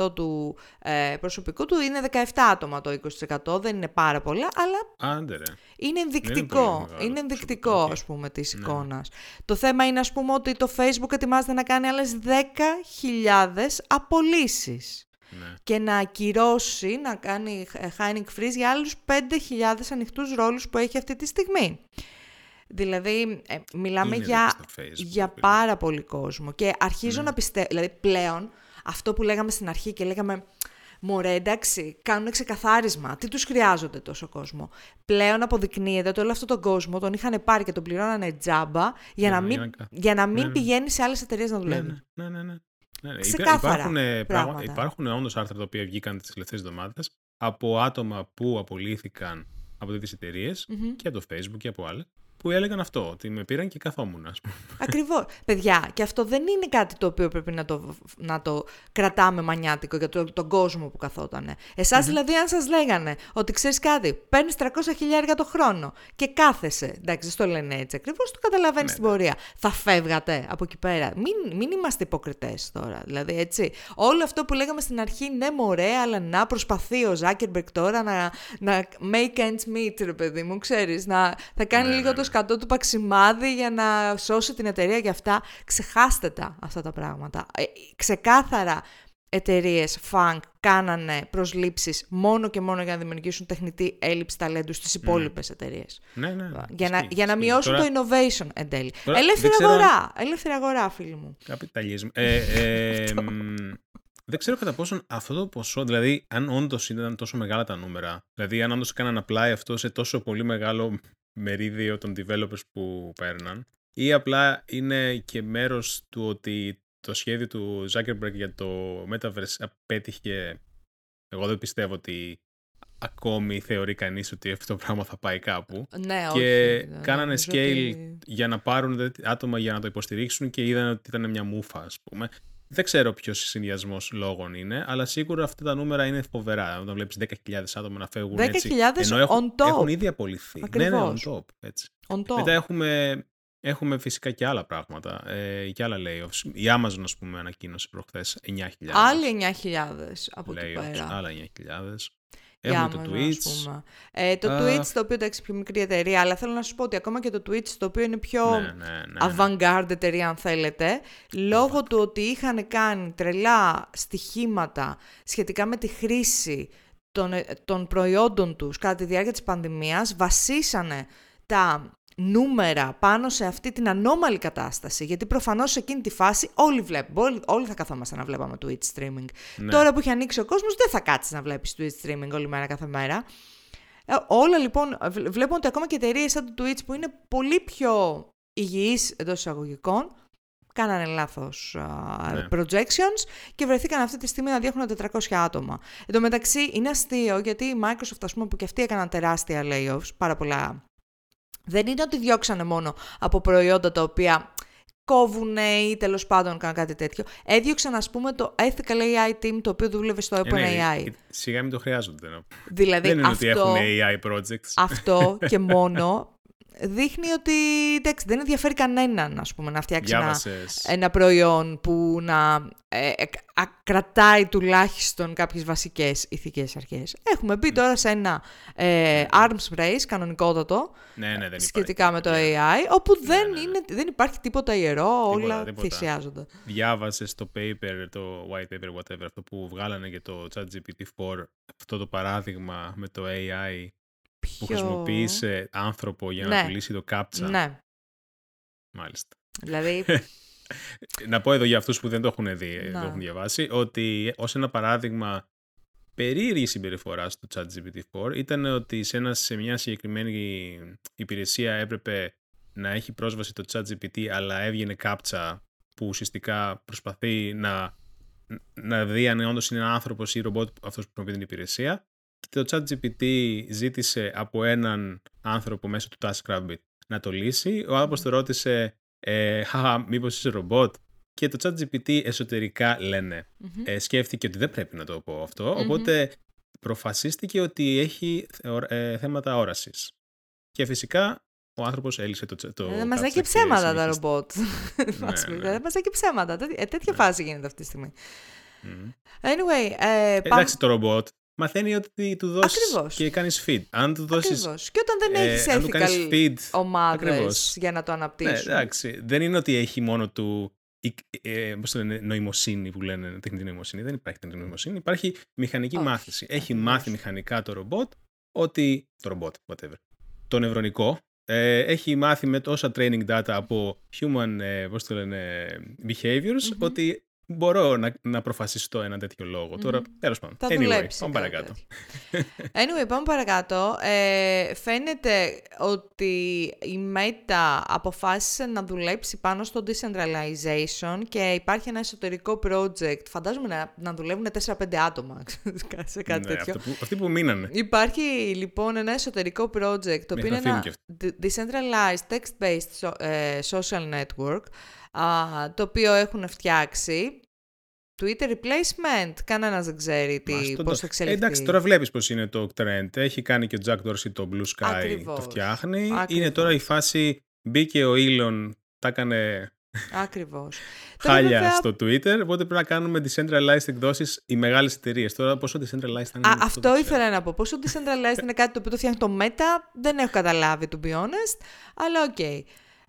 20% του ε, προσωπικού του είναι 17 άτομα το 20%. Δεν είναι πάρα πολλά, αλλά
Άντε,
είναι ενδεικτικό. Είναι, είναι ενδεικτικό, ας πούμε, της ναι. εικόνας. Το θέμα είναι, ας πούμε, ότι το Facebook ετοιμάζεται να κάνει άλλες 10.000 απολύσεις. Ναι. και να ακυρώσει, να κάνει hiding freeze για άλλους 5.000 ανοιχτούς ρόλους που έχει αυτή τη στιγμή. Δηλαδή, ε, μιλάμε για, για πάρα πολύ κόσμο και αρχίζω ναι. να πιστεύω, δηλαδή πλέον αυτό που λέγαμε στην αρχή και λέγαμε Μωρέ, εντάξει, κάνουν ξεκαθάρισμα. Τι τους χρειάζονται τόσο κόσμο; Πλέον αποδεικνύεται ότι όλο αυτόν τον κόσμο τον είχαν πάρει και τον πληρώνανε τζάμπα για, να, μην, για να μην πηγαίνει σε άλλες εταιρείες να δουλεύει.
Ναι, ναι, ναι. Ναι, ναι. Υπάρχουν, πράγματα. υπάρχουν όντως άρθρα τα οποία βγήκαν τις τελευταίες εβδομάδες από άτομα που απολύθηκαν από τέτοιες εταιρείες mm-hmm. και από το Facebook και από άλλε που έλεγαν αυτό, ότι με πήραν και καθόμουν, ας πούμε.
Ακριβώς. Παιδιά, και αυτό δεν είναι κάτι το οποίο πρέπει να το, να το κρατάμε μανιάτικο για το, τον κόσμο που καθότανε. Εσάς, δηλαδή, αν σας λέγανε ότι ξέρεις κάτι, παίρνεις 300 χιλιάρια το χρόνο και κάθεσαι. Εντάξει, δεν το λένε έτσι ακριβώς, το καταλαβαίνεις ναι, στην ναι. πορεία. Θα φεύγατε από εκεί πέρα. Μην, μην είμαστε υποκριτές τώρα. Δηλαδή, έτσι. Όλο αυτό που λέγαμε στην αρχή, ναι, μωρέ, αλλά να προσπαθεί ο Ζάκερμπερκ τώρα να, να make ends meet, ρε παιδί μου, ξέρεις, να θα κάνει ναι, λίγο το σκατό του παξιμάδι για να σώσει την εταιρεία και αυτά. Ξεχάστε τα αυτά τα πράγματα. Ε, ξεκάθαρα εταιρείες funk κάνανε προσλήψεις μόνο και μόνο για να δημιουργήσουν τεχνητή έλλειψη ταλέντου στις υπόλοιπες ναι. εταιρείες.
Ναι, ναι.
Για, να, για να μειώσουν το innovation εν τέλει. Ελεύθερη αγορά. Ελεύθερη αγορά, φίλοι μου.
Καπιταλισμό. Ε, ε, δεν ξέρω κατά πόσον αυτό το ποσό, δηλαδή αν όντως ήταν τόσο μεγάλα τα νούμερα, δηλαδή αν όντως έκαναν apply αυτό σε τόσο πολύ μεγάλο μερίδιο των developers που παίρναν ή απλά είναι και μέρος του ότι το σχέδιο του Zuckerberg για το Metaverse απέτυχε εγώ δεν πιστεύω ότι ακόμη θεωρεί κανείς ότι αυτό το πράγμα θα πάει κάπου.
Ναι,
και όχι, κάνανε scale για να πάρουν άτομα για να το υποστηρίξουν και είδαν ότι ήταν μια μούφα, ας πούμε. Δεν ξέρω ποιος συνδυασμός λόγων είναι, αλλά σίγουρα αυτά τα νούμερα είναι φοβερά. Όταν βλέπεις 10.000 άτομα να φεύγουν 10.000 έτσι. Ενώ έχουν,
on top.
έχουν ήδη απολυθεί. Ναι, ναι, on top. Έτσι.
On top.
Μετά έχουμε, έχουμε φυσικά και άλλα πράγματα. Ε, και άλλα layoffs. Η Amazon, ας πούμε, ανακοίνωσε προχθές 9.000.
Άλλοι 9.000 από εκεί πέρα.
Άλλα 9.000. Έχουμε το Twitch.
Ε, το uh, Twitch, το οποίο εντάξει πιο μικρή εταιρεία, αλλά θέλω να σου πω ότι ακόμα και το Twitch, το οποίο είναι πιο ναι, ναι, ναι, ναι. avant-garde εταιρεία, αν θέλετε, λόγω του ότι είχαν κάνει τρελά στοιχήματα σχετικά με τη χρήση των, ε, των προϊόντων τους κατά τη διάρκεια της πανδημίας, βασίσανε τα νούμερα πάνω σε αυτή την ανώμαλη κατάσταση. Γιατί προφανώς σε εκείνη τη φάση όλοι βλέπουμε. Όλοι, όλοι θα καθόμαστε να βλέπαμε Twitch streaming. Ναι. Τώρα που έχει ανοίξει ο κόσμος, δεν θα κάτσεις να βλέπεις Twitch streaming όλη μέρα κάθε μέρα. Ε, όλα λοιπόν, βλέπουμε ότι ακόμα και εταιρείες σαν το Twitch που είναι πολύ πιο υγιείς εντός εισαγωγικών, κάνανε λάθος ναι. projections και βρεθήκαν αυτή τη στιγμή να διέχουν 400 άτομα. Εν τω μεταξύ είναι αστείο γιατί η Microsoft, ας πούμε, που και αυτοί έκαναν τεράστια layoffs, πάρα πολλά δεν είναι ότι διώξανε μόνο από προϊόντα τα οποία κόβουν ή τέλος πάντων κάνουν κάτι τέτοιο. Έδιωξαν, ας πούμε, το Ethical AI Team το οποίο δούλευε στο OpenAI. Ε, ναι,
σιγά μην το χρειάζονται.
Δηλαδή,
δεν είναι
αυτό,
ότι έχουν AI projects.
Αυτό και μόνο δείχνει ότι εντάξει, δεν ενδιαφέρει κανέναν ας πούμε, να φτιάξει ένα, ένα, προϊόν που να ε, ε κρατάει τουλάχιστον κάποιες βασικές ηθικές αρχές. Έχουμε μπει τώρα σε ένα ε, arms race κανονικότατο
ναι, ναι, δεν
σχετικά με το AI, ναι. όπου ναι, δεν, Είναι, δεν υπάρχει τίποτα ιερό, όλα τίποτα. θυσιάζονται.
Διάβασες το paper, το white paper, whatever, αυτό που βγάλανε για το ChatGPT-4, αυτό το παράδειγμα με το AI που χρησιμοποίησε άνθρωπο για να ναι. του λύσει το κάψα.
Ναι.
Μάλιστα.
Δηλαδή...
να πω εδώ για αυτούς που δεν το έχουν δει, δεν το έχουν διαβάσει, ότι ως ένα παράδειγμα περίεργη συμπεριφορά στο ChatGPT-4 ήταν ότι σε, ένα, σε μια συγκεκριμένη υπηρεσία έπρεπε να έχει πρόσβαση το ChatGPT αλλά έβγαινε κάψα που ουσιαστικά προσπαθεί να, να δει αν όντως είναι άνθρωπος ή ρομπότ αυτός που χρησιμοποιεί την υπηρεσία το ChatGPT ζήτησε από έναν άνθρωπο μέσω του TaskRabbit να το λύσει. Ο άνθρωπος το ρώτησε ε, «Χαχα, μήπως είσαι ρομπότ» και το ChatGPT εσωτερικά λένε. Ε, σκέφτηκε ότι δεν πρέπει να το πω αυτό, οπότε προφασίστηκε ότι έχει ε, θέματα όρασης. Και φυσικά ο άνθρωπος έλυσε το. το
δεν μας και ψέματα τα ρομπότ. ναι, ναι. Δεν μας και ψέματα. τέτοια ναι. φάση γίνεται αυτή τη στιγμή. Anyway. Ε,
Εντάξει, το ρομπότ μαθαίνει ότι του δώσεις και κάνεις feed. Αν του δώσεις,
Ακριβώς. Και όταν δεν έχεις ε, ethical ομάδες για να το αναπτύσσει.
Ναι, εντάξει. Δεν είναι ότι έχει μόνο του ε, πώς το λένε, νοημοσύνη που λένε τεχνητή νοημοσύνη. Δεν υπάρχει τεχνητή νοημοσύνη. Υπάρχει μηχανική μάθηση. Έχει μάθει μηχανικά το ρομπότ ότι. Το ρομπότ, whatever. Το νευρονικό. Ε, έχει μάθει με τόσα training data από human ε, πώς το λένε, behaviors ότι μπορώ να, να προφασιστώ ένα τέτοιο λόγο. Mm-hmm. Τώρα, τέλος πάντων.
Θα
anyway, πάμε παρακάτω.
Anyway, πάμε παρακάτω. Ε, φαίνεται ότι η Meta αποφάσισε να δουλέψει πάνω στο decentralization και υπάρχει ένα εσωτερικό project. Φαντάζομαι να, να δουλεύουν 4-5 άτομα σε κάτι ναι, τέτοιο.
Αυτό που, αυτοί που μείνανε.
Υπάρχει λοιπόν ένα εσωτερικό project, το οποίο είναι ένα decentralized text-based ε, social network, το οποίο έχουν φτιάξει. Twitter replacement, κανένας δεν ξέρει τι, πώς θα εξελιχθεί.
Εντάξει, τώρα βλέπεις πώς είναι το trend. Έχει κάνει και ο Jack Dorsey το Blue Sky, το φτιάχνει. Είναι τώρα η φάση, μπήκε ο Elon, τα έκανε
Ακριβώς.
χάλια στο Twitter, οπότε πρέπει να κάνουμε decentralized εκδόσεις οι μεγάλες εταιρείες. Τώρα πόσο decentralized είναι
Α, αυτό ήθελα να πω. Πόσο decentralized είναι κάτι το οποίο το φτιάχνει το Meta, δεν έχω καταλάβει, to be honest, αλλά ok. Okay.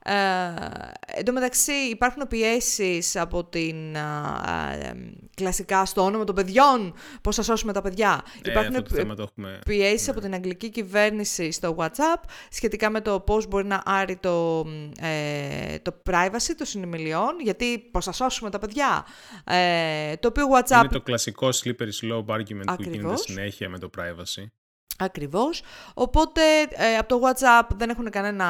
Ε, εν τω μεταξύ υπάρχουν πιέσεις από την ε, κλασικά στο όνομα των παιδιών, πώς θα σώσουμε τα παιδιά.
Ε,
υπάρχουν
έχουμε...
πιέσεις από ναι. την αγγλική κυβέρνηση στο WhatsApp σχετικά με το πώς μπορεί να άρει το, ε, το privacy των συνομιλιών, γιατί πώς θα σώσουμε τα παιδιά. Ε, το οποίο WhatsApp...
Είναι το κλασικό slippery slope argument Ακριβώς. που γίνεται συνέχεια με το privacy.
Ακριβώς. Οπότε ε, από το WhatsApp δεν έχουν κανένα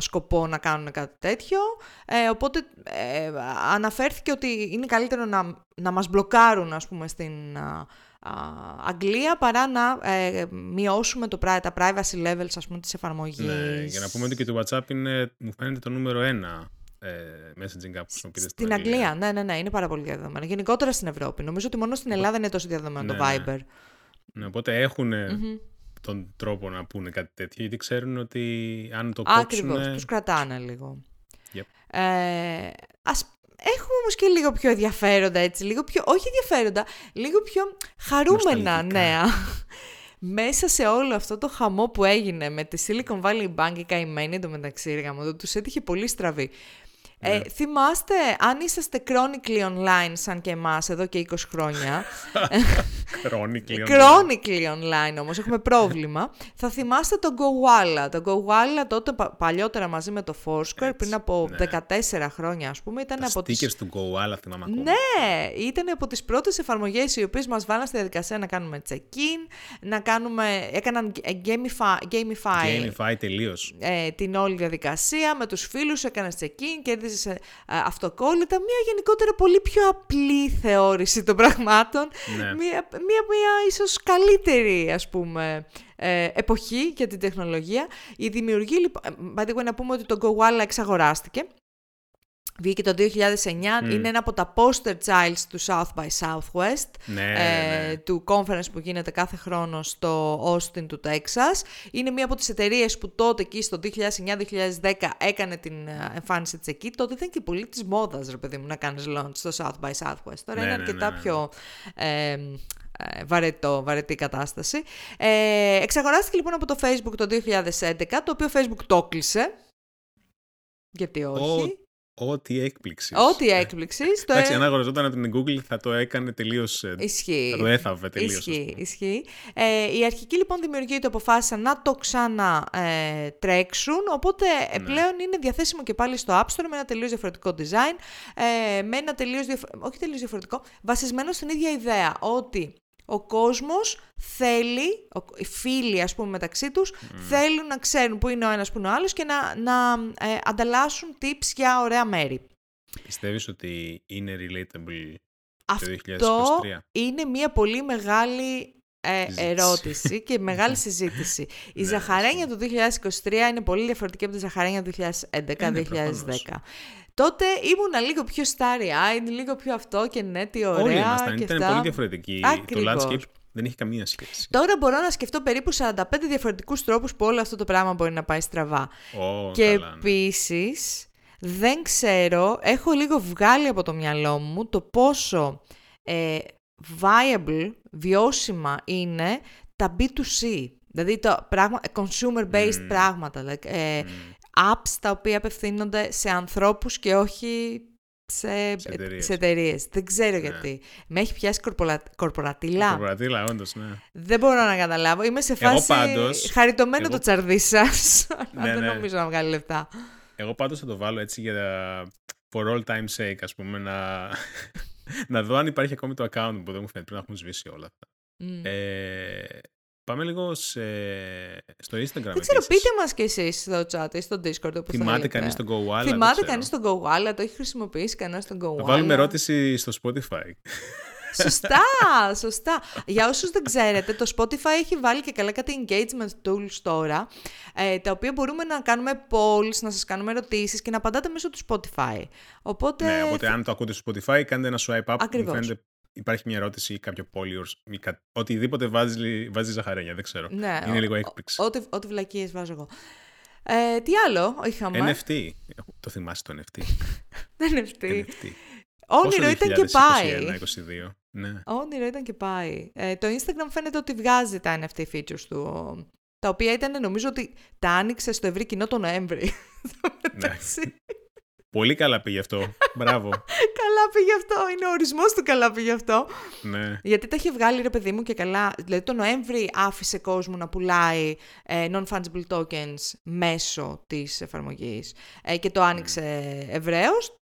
σκοπό να κάνουν κάτι τέτοιο. Ε, οπότε ε, αναφέρθηκε ότι είναι καλύτερο να, να μας μπλοκάρουν ας πούμε στην Αγγλία παρά να μειώσουμε το, τα privacy levels ας πούμε της εφαρμογής.
Ναι, για να πούμε ότι και το WhatsApp είναι, μου φαίνεται το νούμερο ένα ε, messaging app που χρησιμοποιείται
στην, Αγγλία. Ναι, ναι, ναι, είναι πάρα πολύ διαδεδομένο. Γενικότερα στην Ευρώπη. Νομίζω ότι μόνο στην Ελλάδα είναι τόσο διαδεδομένο το ναι, ναι. Viber.
Ναι, οπότε έχουν τον τρόπο να πούνε κάτι τέτοιο, γιατί ξέρουν ότι αν το κόψουν...
Ακριβώς, τους κρατάνε λίγο. Yep. Ε, ας έχουμε όμως και λίγο πιο ενδιαφέροντα έτσι, λίγο πιο, όχι ενδιαφέροντα, λίγο πιο χαρούμενα νέα. Μέσα σε όλο αυτό το χαμό που έγινε με τη Silicon Valley Bank η καημένη εντωμεταξύ εργαμότο, τους έτυχε πολύ στραβή. Ε, ναι. θυμάστε, αν είσαστε chronically online σαν και εμάς εδώ και 20 χρόνια.
chronically online.
chronically online όμως, έχουμε πρόβλημα. θα θυμάστε το GoWalla. Το GoWalla τότε παλιότερα μαζί με το Foursquare πριν από ναι. 14 χρόνια ας πούμε. Ήταν
Τα
από
stickers τις... του GoWalla θυμάμαι ακόμα.
Ναι, ήταν από τις πρώτες εφαρμογές οι οποίες μας βάλαν στη διαδικασία να κάνουμε check-in, να κάνουμε, έκαναν gamify, gamify,
gamify τελείως.
Ε, την όλη διαδικασία με τους φίλους, έκανες check-in και σε ε, αυτοκόλλητα, μια γενικότερα πολύ πιο απλή θεώρηση των πραγμάτων, ναι. μια, μια, μια ίσως καλύτερη ας πούμε ε, εποχή για την τεχνολογία. Η δημιουργία λοιπόν, by να πούμε ότι το GoWalla εξαγοράστηκε Βγήκε το 2009, είναι ένα από τα poster childs του South by Southwest,
ναι, ναι,
ε, του conference που γίνεται κάθε χρόνο στο Austin του Texas. Είναι μία από τις εταιρείες που τότε εκεί στο 2009-2010 έκανε την ε, εμφάνιση της εκεί. Τότε ήταν και πολύ της μόδας, ρε παιδί μου, να κάνεις launch στο South by Southwest. Τώρα ναι, είναι ναι, αρκετά πιο... Ε, ε, βαρετό, βαρετή κατάσταση. Ε, εξαγοράστηκε λοιπόν από το Facebook το 2011, το οποίο Facebook το κλείσε. Γιατί όχι.
Ό,τι έκπληξης.
Ό,τι έκπληξης.
Εντάξει, αν αγοραζόταν την Google θα το έκανε τελείως. Ε,
ισχύει.
Θα το έθαβε τελείως.
Ισχύει. ισχύει. Ε, η αρχική λοιπόν δημιουργία του αποφάσισαν να το ξανατρέξουν. Ε, οπότε ναι. πλέον είναι διαθέσιμο και πάλι στο App Store με ένα τελείως διαφορετικό design. Ε, με ένα τελείως. Όχι τελείως διαφορετικό. Βασισμένο στην ίδια ιδέα ότι ο κόσμος θέλει, οι φίλοι ας πούμε μεταξύ τους, θέλουν να ξέρουν που είναι ο ένας που είναι ο άλλος και να, να ε, ανταλλάσσουν tips για ωραία μέρη.
Πιστεύεις ότι είναι relatable
Αυτό
το 2023?
είναι μια πολύ μεγάλη ε, ερώτηση και μεγάλη συζήτηση. Η ναι, ζαχαρένια του 2023 είναι πολύ διαφορετική από τη ζαχαρένια του 2011-2010. Τότε ήμουνα λίγο πιο starry-eyed, λίγο πιο αυτό και ναι, τι ωραία. Όλοι
ήμασταν, ήταν πολύ διαφορετική. Το landscape δεν έχει καμία σχέση.
Τώρα μπορώ να σκεφτώ περίπου 45 διαφορετικούς τρόπους που όλο αυτό το πράγμα μπορεί να πάει στραβά.
Oh,
και καλά, ναι. επίσης, δεν ξέρω, έχω λίγο βγάλει από το μυαλό μου το πόσο ε, viable, βιώσιμα είναι τα B2C. Δηλαδή το πράγμα, consumer-based πράγματα. Like, ε, apps τα οποία απευθύνονται σε ανθρώπους και όχι σε, σε εταιρείες. Δεν ξέρω ναι. γιατί. Με έχει πιάσει κορπορα... κορπορατήλα.
Κορπορατήλα, όντως, ναι.
Δεν μπορώ να καταλάβω. Είμαι σε φάση.
πάντως,
χαριτωμένο εγώ... το τσαρδί σας. ναι, δεν ναι. νομίζω να βγάλει λεφτά.
Εγώ πάντως θα το βάλω έτσι για. For all time sake, ας πούμε, να, να δω αν υπάρχει ακόμη το account που δεν μου φαίνεται. Πρέπει να έχουν σβήσει όλα αυτά. Mm. Ε, Πάμε λίγο σε... στο Instagram.
Δεν ξέρω, πείτε μας κι εσείς στο chat ή στο Discord. Όπως
Θυμάται κανείς τον GoWalla.
Θυμάται κανείς τον GoWalla, το έχει χρησιμοποιήσει κανένας τον GoWalla. Θα
βάλουμε ερώτηση στο Spotify.
Σωστά, σωστά. Για όσους δεν ξέρετε, το Spotify έχει βάλει και καλά κάτι engagement tools τώρα, ε, τα οποία μπορούμε να κάνουμε polls, να σας κάνουμε ερωτήσεις και να απαντάτε μέσω του Spotify. Οπότε...
Ναι, οπότε αν το ακούτε στο Spotify, κάντε ένα swipe up. Ακριβώς. Μου φαίνεται υπάρχει μια ερώτηση ή κάποιο polyors ή κα... οτιδήποτε βάζει, βάζει ζαχαρένια, δεν ξέρω.
Ναι,
Είναι λίγο έκπληξη.
Ό,τι, ό,τι βλακίες βάζω εγώ. Ε, τι άλλο είχαμε;
NFT. Το θυμάσαι το NFT.
NFT. NFT. Όνειρο ήταν και πάει.
2022. Ναι.
Όνειρο ήταν και πάει. Ε, το Instagram φαίνεται ότι βγάζει τα NFT features του. Τα οποία ήταν, νομίζω ότι τα άνοιξε στο ευρύ κοινό το Νοέμβρη.
ναι. Πολύ καλά πήγε αυτό. Μπράβο.
καλά πήγε αυτό. Είναι ο ορισμός του καλά πήγε αυτό.
Ναι.
Γιατί τα είχε βγάλει ρε παιδί μου και καλά. Δηλαδή το Νοέμβρη άφησε κόσμο να πουλάει ε, non-fungible tokens μέσω της εφαρμογής ε, και το άνοιξε mm. ευρέως.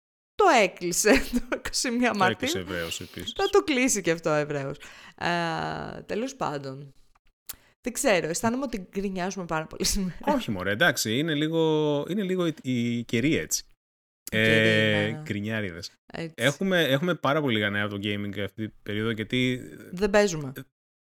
Το έκλεισε το 21 Μαρτίου. Το
έκλεισε ευρέως επίσης.
Θα το κλείσει και αυτό ευρέως. Ε, Τέλος πάντων. Δεν ξέρω, αισθάνομαι ότι γκρινιάζουμε πάρα πολύ σήμερα.
Όχι μωρέ, εντάξει, είναι λίγο, είναι λίγο η, η καιρή έτσι. Ε, Γκρινιάριδες. Έχουμε, έχουμε πάρα πολύ λίγα νέα από το gaming αυτή την περίοδο γιατί...
Δεν παίζουμε.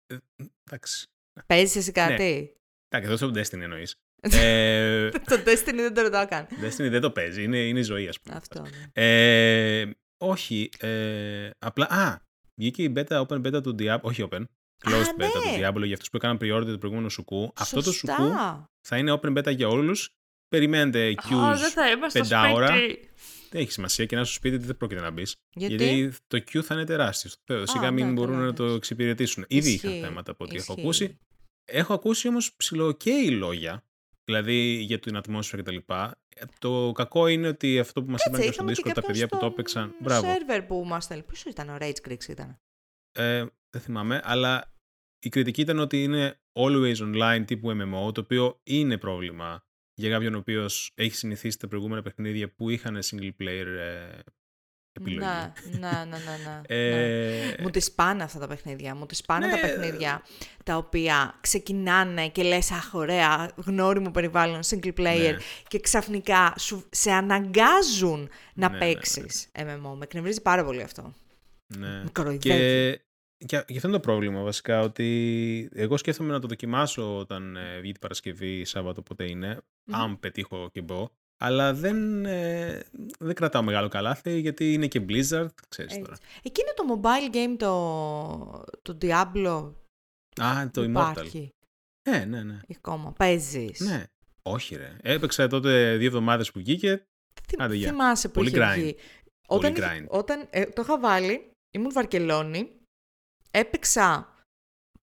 Ε, ε, εντάξει.
Παίζεις εσύ κάτι;
Ναι. Εντάξει, εδώ στο Destiny εννοείς.
Ε, το Destiny δεν το ρωτάω καν.
Destiny δεν το παίζει, είναι, είναι η ζωή ας πούμε.
Αυτό, ναι.
ε, όχι, ε, απλά, α, βγήκε η beta, open beta του Diablo, όχι open, closed beta του ναι. Diablo για αυτούς που έκαναν pre-order το προηγούμενο σουκού. Αυτό το σουκού θα είναι open beta για όλους. Περιμένετε queues oh, ώρα. Δεν έχει σημασία και να σου σπίτι δεν πρόκειται να μπεις.
Γιατί;
Γιατί το queue θα είναι τεράστιος. Σιγά μην ναι, μπορούν να το εξυπηρετήσουν. Ήδη είχαν θέματα από ό,τι έχω ακούσει. Έχω ακούσει όμως ψηλοκαίει λόγια, δηλαδή για την ατμόσφαιρα κτλ. Το κακό είναι ότι αυτό που μας είπαν και στο Discord τα παιδιά που το έπαιξαν.
Μπράβο. σερβερ που μα θέλει. Ποιο ήταν ο Rage Creeks ήταν.
Ε, δεν θυμάμαι, αλλά η κριτική ήταν ότι είναι always online τύπου MMO, το οποίο είναι πρόβλημα για κάποιον ο οποίος έχει συνηθίσει τα προηγούμενα παιχνίδια που είχαν single player ε, επιλογή.
Να, να, να, να, ε... Μου τις πάνε αυτά τα παιχνίδια. Μου τις πάνε τα ναι. παιχνίδια τα οποία ξεκινάνε και λες αχ ωραία, γνώριμο περιβάλλον, single player ναι. και ξαφνικά σου, σε αναγκάζουν να ναι, παίξεις MMO. Με εκνευρίζει πάρα πολύ αυτό.
Ναι. Και και γι' αυτό είναι το πρόβλημα βασικά, ότι εγώ σκέφτομαι να το δοκιμάσω όταν ε, βγει την Παρασκευή, Σάββατο, ποτέ είναι, αν πετύχω και μπω. Αλλά δεν, ε, δεν κρατάω μεγάλο καλάθι γιατί είναι και Blizzard, ξέρεις τώρα.
Εκεί είναι το mobile game το, το Diablo
Α, το
υπάρχει.
Immortal. Ναι, ναι, ναι.
Ακόμα, παίζεις.
Ναι. Όχι ρε. Έπαιξα τότε δύο εβδομάδες που βγήκε.
Θυμ, θυμάσαι που
Πολύ
είχε
grind.
βγει. Όταν, Πολύ όταν ε, το είχα βάλει, ήμουν Βαρκελόνη έπαιξα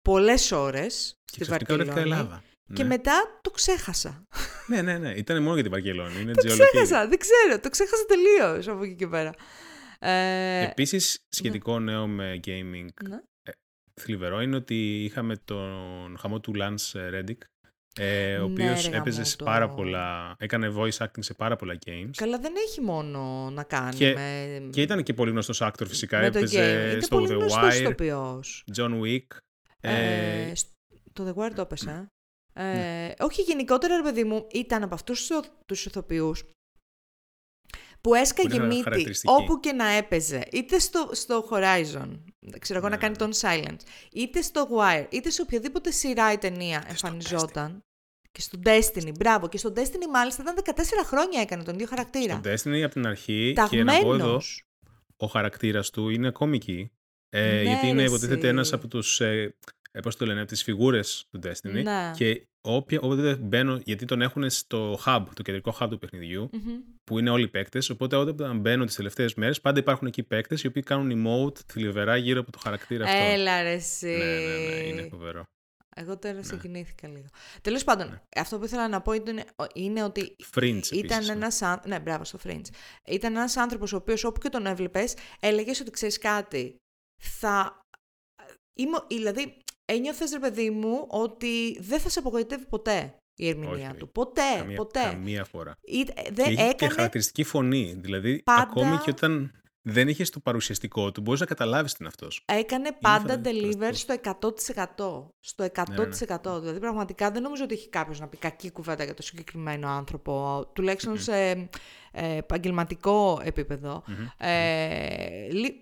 πολλές ώρες στη Βαρκελόνη.
Ελλάδα.
Και ναι. μετά το ξέχασα.
ναι, ναι, ναι. Ήταν μόνο για τη Βαρκελόνη. Είναι
το ξέχασα. Δεν ξέρω. Το ξέχασα τελείως από εκεί και πέρα. Ε...
Επίσης, σχετικό ναι. νέο με gaming. Ναι. Ε, θλιβερό είναι ότι είχαμε τον χαμό του Lance Reddick ε, ο ναι, οποίος έπαιζε σε πάρα πολλά. Έκανε voice acting σε πάρα πολλά games.
Καλά, δεν έχει μόνο να κάνει.
Και,
με...
και ήταν και πολύ γνωστός actor φυσικά. έπαιζε στο The Wire. John Wick.
Ε, ε, το The Wire το έπεσε. Ε, ναι. Όχι, γενικότερα, ρε παιδί μου, ήταν από αυτούς τους ηθοποιούς που έσκαγε μύτη όπου και να έπαιζε, είτε στο, στο Horizon, ξέρω εγώ να ναι, κάνει τον Silence, είτε στο Wire, είτε σε οποιαδήποτε σειρά ή ταινία εμφανιζόταν. Και στο Destiny, μπράβο. Και στο Destiny μάλιστα ήταν 14 χρόνια έκανε τον ίδιο χαρακτήρα.
Στο Destiny από την αρχή και να πω εδώ, ο χαρακτήρας του είναι ακόμη εκεί. Ε, ναι, γιατί είναι υποτίθεται ένας από τους, ε, ε, πώς το λένε, από τις φιγούρες του Destiny. Ναι. Και όποια, όποτε μπαίνω, γιατί τον έχουν στο hub, το κεντρικό hub του παιχνιδιου που είναι όλοι οι παίκτες. Οπότε όταν μπαίνω τις τελευταίες μέρες, πάντα υπάρχουν εκεί παίκτες οι οποίοι κάνουν emote θλιβερά γύρω από το χαρακτήρα αυτό.
Έλα, ρε, εσύ.
Ναι, ναι, ναι, είναι φοβερό.
Εγώ τώρα ναι. συγκινήθηκα λίγο. Τέλος πάντων, ναι. αυτό που ήθελα να πω είναι, είναι ότι.
Fringe,
ήταν ένας. Ναι, μπράβο στο Fringe. Ήταν ένας άνθρωπος ο οποίος όπου και τον έβλεπες, έλεγες ότι ξέρεις κάτι. Θα. Είμαι, δηλαδή, ένιωθες ρε παιδί μου ότι δεν θα σε απογοητεύει ποτέ η ερμηνεία του. Ποτέ,
καμία,
ποτέ.
Καμία φορά.
Ή,
δε, και έκανε... και χαρακτηριστική φωνή. Δηλαδή, πάντα... ακόμη και όταν δεν είχες το παρουσιαστικό του, μπορείς να καταλάβεις τι είναι αυτός.
Έκανε πάντα deliver στο 100%. Στο 100%. Ναι, ναι. Δηλαδή, πραγματικά δεν νομίζω ότι έχει κάποιος να πει κακή κουβέντα για το συγκεκριμένο άνθρωπο, τουλάχιστον σε ε, επαγγελματικό επίπεδο. Ε, λι,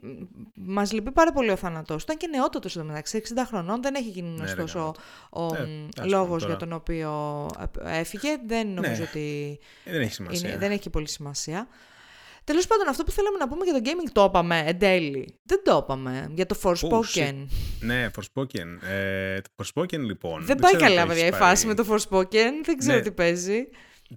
μας λυπεί πάρα πολύ ο θάνατος. Ήταν και νεότατος εδώ μεταξύ, 60 χρονών. Δεν έχει γίνει ναι, γνωστός ο, ο ε, λόγος για τον οποίο έφυγε. Δεν νομίζω ότι...
Δεν έχει σημασία.
Είναι, δεν έχει πολύ σημασία. Τέλος πάντων, αυτό που θέλαμε να πούμε για το gaming το είπαμε εν τέλει. Δεν το είπαμε. Για το Forspoken.
ναι, Forspoken. Ε, το Forspoken λοιπόν.
Δεν, πάει καλά, παιδιά, η φάση με το Forspoken. Δεν ξέρω ναι. τι παίζει.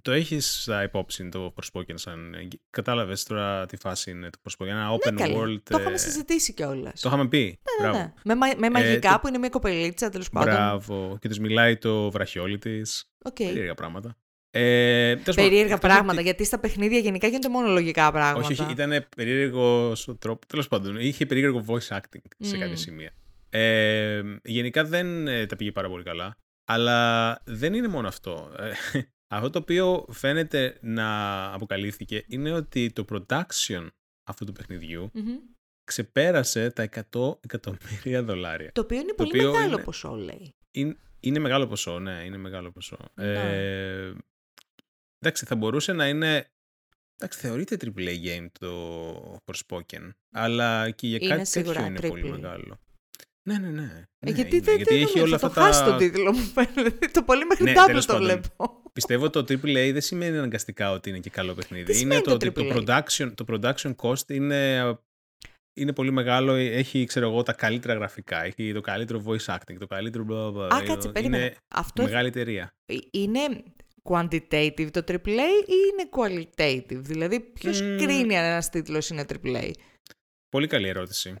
Το έχεις υπόψη το Forspoken σαν. Κατάλαβες τώρα τι φάση είναι το Forspoken. Ένα open
ναι,
world.
Το είχαμε ε, συζητήσει κιόλας.
Το είχαμε πει.
Ναι, ναι, ναι. Με, με μαγικά ε, που είναι μια κοπελίτσα τέλος πάντων.
Μπράβο. Και του μιλάει το βραχιόλι της.
Okay.
Περίεργα πράγματα. Ε,
περίεργα πράγματα, γιατί στα παιχνίδια γενικά γίνονται μόνο λογικά πράγματα.
Όχι, όχι ήταν περίεργος ο τρόπος. Τέλος πάντων, είχε περίεργο voice acting σε κάποια σημεία. Ε, γενικά δεν ε, τα πήγε πάρα πολύ καλά. Αλλά δεν είναι μόνο αυτό. Ε, αυτό το οποίο φαίνεται να αποκαλύφθηκε είναι ότι το production αυτού του παιχνιδιου ξεπέρασε τα 100 εκατομμύρια δολάρια.
Το οποίο είναι το πολύ μεγάλο είναι, ποσό, λέει.
Είναι, είναι μεγάλο ποσό, ναι, είναι μεγάλο ποσό. Ναι. Ε, Εντάξει, θα μπορούσε να είναι. Εντάξει, θεωρείται AAA game το Forspoken. Αλλά και για κάτι τέτοιο είναι πολύ μεγάλο. Ναι, ναι, ναι.
Ε, γιατί δεν γιατί έχει όλα αυτά
το
τα... το τίτλο μου φαίνεται. Το πολύ μέχρι ναι, το βλέπω.
πιστεύω ότι το AAA δεν σημαίνει αναγκαστικά ότι είναι και καλό παιχνίδι. είναι το, ότι το production, το production cost είναι, είναι πολύ μεγάλο, έχει ξέρω εγώ, τα καλύτερα γραφικά, έχει το καλύτερο voice acting, το καλύτερο
Α, κάτσε, περίμενε.
Είναι Αυτό... μεγάλη εταιρεία.
Ε, είναι quantitative το AAA ή είναι qualitative, δηλαδή ποιος mm. κρίνει αν ένας τίτλος είναι AAA.
Πολύ καλή ερώτηση.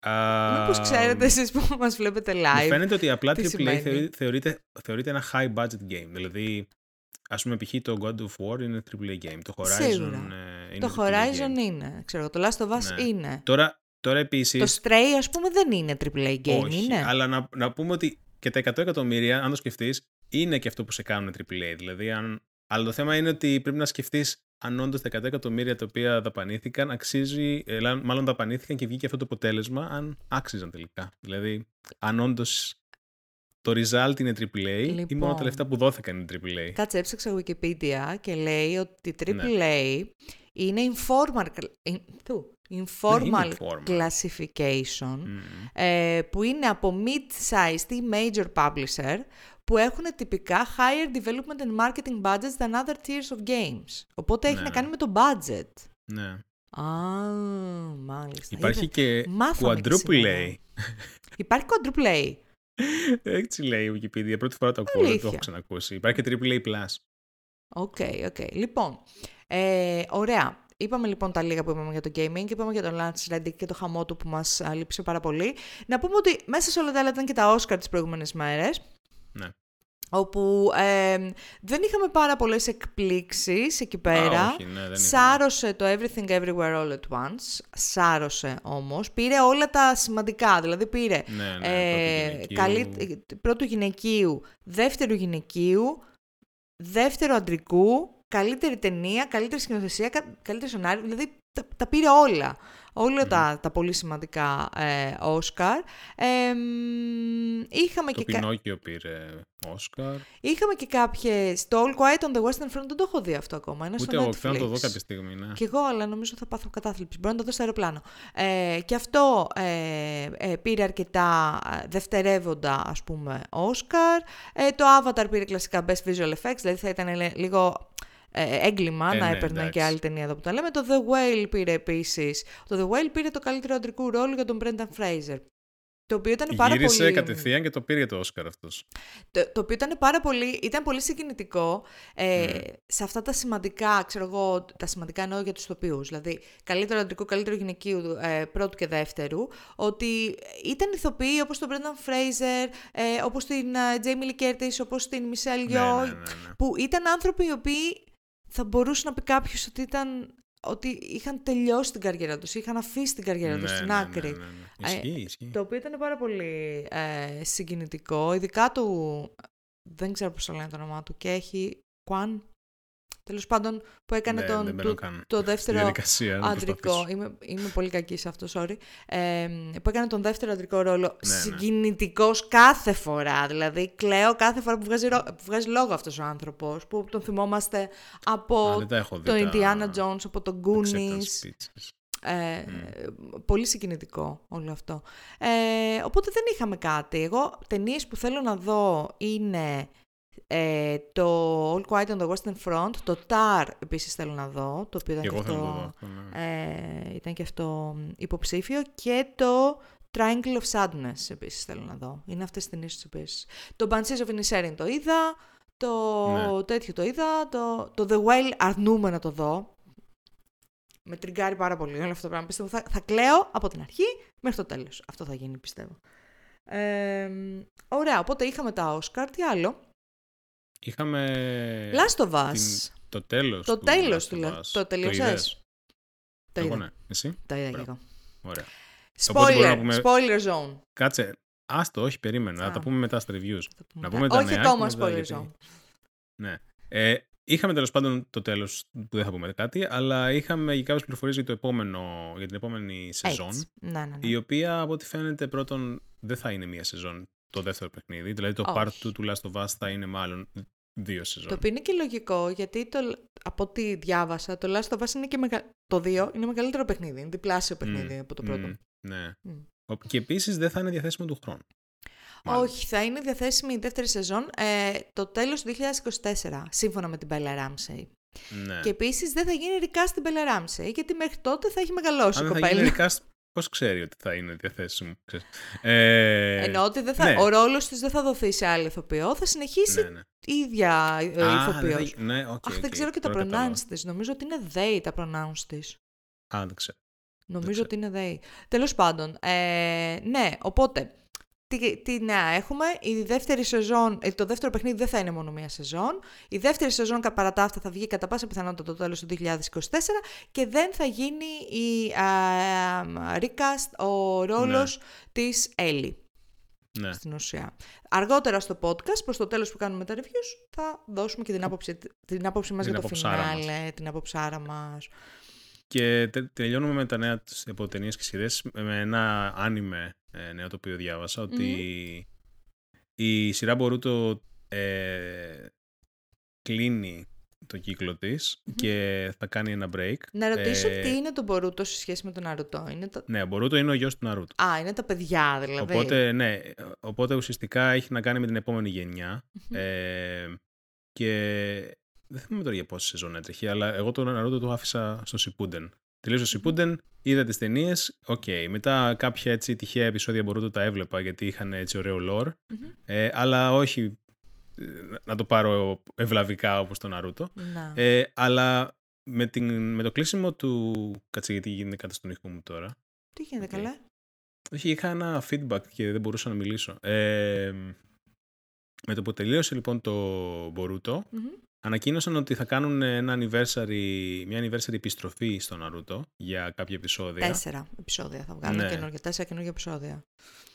Uh, Μήπως ξέρετε εσείς που μας βλέπετε live. Μου
φαίνεται ότι απλά AAA θεωρείται, θεωρείται ένα high budget game. Δηλαδή, ας πούμε, π.χ. το God of War είναι triple A game. Το Horizon ε, είναι
Το Horizon είναι. Ξέρω, το Last of Us ναι. είναι.
Τώρα, τώρα επίσης...
Το Stray, ας πούμε, δεν είναι triple A game,
Όχι,
είναι;
αλλά να, να πούμε ότι και τα 100 εκατομμύρια, αν το σκεφτείς, είναι και αυτό που σε κάνουν AAA. Δηλαδή, αν... Αλλά το θέμα είναι ότι πρέπει να σκεφτείς αν όντως τα 100 εκατομμύρια τα οποία δαπανήθηκαν, αξίζει, ε, μάλλον δαπανήθηκαν και βγήκε αυτό το αποτέλεσμα, αν άξιζαν τελικά. Δηλαδή, αν όντως το result είναι AAA λοιπόν, ή μόνο τα λεφτά που δόθηκαν είναι AAA.
Κάτσε, έψαξα Wikipedia και λέει ότι AAA ναι. είναι informal, informal, classification ε, που είναι από mid-sized ή major publisher που έχουν τυπικά higher development and marketing budgets than other tiers of games. Οπότε έχει να ναι. κάνει με το budget.
Ναι.
Α, μάλιστα.
Υπάρχει και quadruple A.
Υπάρχει quadruple A.
Έτσι λέει η Wikipedia. Πρώτη φορά το ακούω, δεν το έχω ξανακούσει. Υπάρχει και triple A+.
Ok, okay, ok. Okay. Λοιπόν, ε, ωραία. Είπαμε λοιπόν τα λίγα που είπαμε για το gaming, είπαμε για τον Lance Reddick και το χαμό του που μας λείψε πάρα πολύ. Να πούμε ότι μέσα σε όλα τα άλλα ήταν και τα Oscar τις προηγούμενες μέρες.
Ναι.
Όπου δεν είχαμε πάρα πολλές εκπλήξεις εκεί πέρα.
Α, όχι, ναι, δεν
Σάρωσε το Everything Everywhere All at Once. Σάρωσε όμως. Πήρε όλα τα σημαντικά. Δηλαδή πήρε
ναι, ναι,
ε, καλύ, πρώτου γυναικείου, δεύτερου γυναικείου, δεύτερο αντρικού, καλύτερη ταινία, καλύτερη σκηνοθεσία, καλύτερη σονάρι. Δηλαδή τα, τα πήρε όλα όλα τα, τα πολύ σημαντικά ε, Όσκαρ. είχαμε
το
και
Πινόκιο πήρε Όσκαρ.
Είχαμε και κάποιες... Το All Quiet on the Western Front δεν το έχω δει αυτό ακόμα. Είναι
Ούτε εγώ, θέλω να το δω κάποια στιγμή. Ναι.
Κι εγώ, αλλά νομίζω θα πάθω κατάθλιψη. Μπορώ να το δω στο αεροπλάνο. Ε, και αυτό ε, ε, πήρε αρκετά ε, δευτερεύοντα, ας πούμε, Όσκαρ. Ε, το Avatar πήρε κλασικά Best Visual Effects, δηλαδή θα ήταν λίγο ε, έγκλημα ε, να ναι, έπαιρνε και άλλη ταινία εδώ που τα λέμε. Το The Whale πήρε επίσης. Το The Whale πήρε το καλύτερο αντρικού ρόλο για τον Brendan Fraser. Το οποίο ήταν πάρα
Γύρισε
πολύ...
κατευθείαν και το πήρε το Όσκαρ αυτός.
Το, το οποίο ήταν πάρα πολύ, ήταν πολύ συγκινητικό ε, mm. σε αυτά τα σημαντικά, ξέρω εγώ, τα σημαντικά εννοώ για τους ηθοποιούς, δηλαδή καλύτερο αντρικό, καλύτερο γυναικείου ε, πρώτου και δεύτερου, ότι ήταν ηθοποιοί όπως τον Brendan Fraser, ε, όπως την ε, Jamie Lee Curtis, όπως την Michelle ναι, Yeoh, ναι, ναι, που ήταν άνθρωποι οι οποίοι θα μπορούσε να πει κάποιος ότι ήταν ότι είχαν τελειώσει την καριέρα τους, είχαν αφήσει την καριέρα τους στην
ναι,
άκρη.
Ναι, ναι, ναι. Ισχύει, ισχύει.
Το οποίο ήταν πάρα πολύ ε, συγκινητικό, ειδικά του, δεν ξέρω πώς το λένε το όνομά του, και έχει Κwan Τέλος πάντων, που έκανε
ναι,
τον, το, το, δεύτερο αντρικό. Είμαι, είμαι πολύ κακή σε αυτό, sorry. Ε, που έκανε τον δεύτερο αντρικό ρόλο ναι, ναι. συγκινητικός κάθε φορά. Δηλαδή, κλαίω κάθε φορά που βγάζει, που βγάζει λόγο αυτός ο άνθρωπος. Που τον θυμόμαστε από τον Indiana Jones, από τον Goonies. Ε, Πολύ συγκινητικό όλο αυτό. Ε, οπότε δεν είχαμε κάτι. Εγώ ταινίες που θέλω να δω είναι ε, το All Quiet on the Western Front, το TAR επίσης θέλω να δω, το οποίο ήταν, και αυτό, ναι. ε, ήταν και αυτό υποψήφιο και το Triangle of Sadness επίσης θέλω να δω. Είναι αυτές τις ταινίες επίσης. Το Banshees of Inisherin το είδα, το ναι. τέτοιο το είδα, το, το The Whale αρνούμε να το δω. Με τριγκάρει πάρα πολύ όλο αυτό το πράγμα. Πιστεύω θα, θα κλαίω από την αρχή μέχρι το τέλος. Αυτό θα γίνει πιστεύω. Ε, ωραία, οπότε είχαμε τα Oscar. Τι άλλο;
Είχαμε...
Last of Us.
Το τέλος
το
του
τέλος του Last Το τελειώσες.
Το είδα. Ναι. Εσύ;
Το είδα και εγώ.
Ωραία.
Spoiler, πούμε... spoiler zone.
Κάτσε, άστο, όχι, περίμενα. Θα τα πούμε μετά στα reviews.
Να
πούμε
τα όχι ακόμα spoiler zone.
Ναι. Ε, είχαμε τέλος πάντων το τέλος που δεν θα πούμε κάτι, αλλά είχαμε και κάποιες πληροφορίες για, για την επόμενη σεζόν.
Ναι, ναι, ναι.
Η οποία από ό,τι φαίνεται πρώτον δεν θα είναι μία σεζόν το δεύτερο παιχνίδι. Δηλαδή το part 2 του Last of Us θα είναι μάλλον δύο σεζόν.
Το οποίο είναι και λογικό, γιατί το, από ό,τι διάβασα, το Last of Us είναι και μεγα... το 2 είναι μεγαλύτερο παιχνίδι, είναι διπλάσιο παιχνίδι από το πρώτο.
ναι. Και επίσης δεν θα είναι διαθέσιμο του χρόνου.
Όχι, θα είναι διαθέσιμη η δεύτερη σεζόν ε, το τέλος του 2024, σύμφωνα με την Bella Ramsey. Ναι. Και επίσης δεν θα γίνει recast στην Bella Ramsey, γιατί μέχρι τότε θα έχει μεγαλώσει
η
κοπέλα.
Θα γίνει recast, πώ ξέρει ότι θα είναι διαθέσιμο. Ε...
Εννοώ ότι δεν θα, ναι. ο ρόλος της δεν θα δοθεί σε άλλη ηθοποιό, θα συνεχίσει ναι, ναι. η ίδια ε, ηθοποιός.
Ναι, okay,
Αχ, δεν ξέρω και τα pronouns της. Νομίζω ότι είναι they τα pronouns της.
Α, δεν ξέρω.
Νομίζω ότι είναι they. Τέλος πάντων, ε, ναι, οπότε τι, τι νέα έχουμε. Η δεύτερη σεζόν, ε, το δεύτερο παιχνίδι δεν θα είναι μόνο μία σεζόν. Η δεύτερη σεζόν παρά τα αυτά θα βγει κατά πάσα πιθανότητα το τέλος του 2024 και δεν θα γίνει η α, recast ο ρόλος ναι. της Έλλη. Ναι. Στην ουσία. Αργότερα στο podcast, προς το τέλος που κάνουμε τα reviews, θα δώσουμε και την άποψη, την άποψη μας για το φινάλε, την άποψάρα μας.
Και τελειώνουμε με τα νέα από ταινίες και σειρές με ένα άνιμε ε, νέο το οποίο διάβασα, ότι η σειρά Boruto ε, κλείνει το κύκλο της και θα κάνει ένα break.
Να ρωτήσω ε, τι είναι το Boruto σε σχέση με τον Naruto. Είναι το...
Ναι, Boruto είναι ο γιος του Naruto.
Α, είναι τα παιδιά δηλαδή.
Οπότε, ναι, οπότε ουσιαστικά έχει να κάνει με την επόμενη Ε, και δεν θυμάμαι τώρα για πόση σεζόν έτρεχε, αλλά εγώ τον Naruto το άφησα στο Shippuden. Τελείωσα στο Shippuden, είδα τις ταινίες. OK. Okay. Μετά κάποια έτσι τυχαία επεισόδια μπορώ να τα έβλεπα γιατί είχαν έτσι ωραίο lore. Ε, αλλά όχι ε, να το πάρω ευλαβικά όπως τον Ναρούτο. Ε, αλλά με, την, με το κλείσιμο του... Κάτσε γιατί γίνεται κάτι στον ήχο μου τώρα.
Τι γίνεται okay. καλά;
Όχι, είχα ένα feedback και δεν μπορούσα να μιλήσω. Ε, με το που τελείωσε λοιπόν το Μπορουτο, Ανακοίνωσαν ότι θα κάνουν ένα anniversary, μια anniversary επιστροφή στο Naruto για κάποια επεισόδια.
Τέσσερα επεισόδια θα βγάλουν, ναι. καινούργια, τέσσερα καινούργια επεισόδια.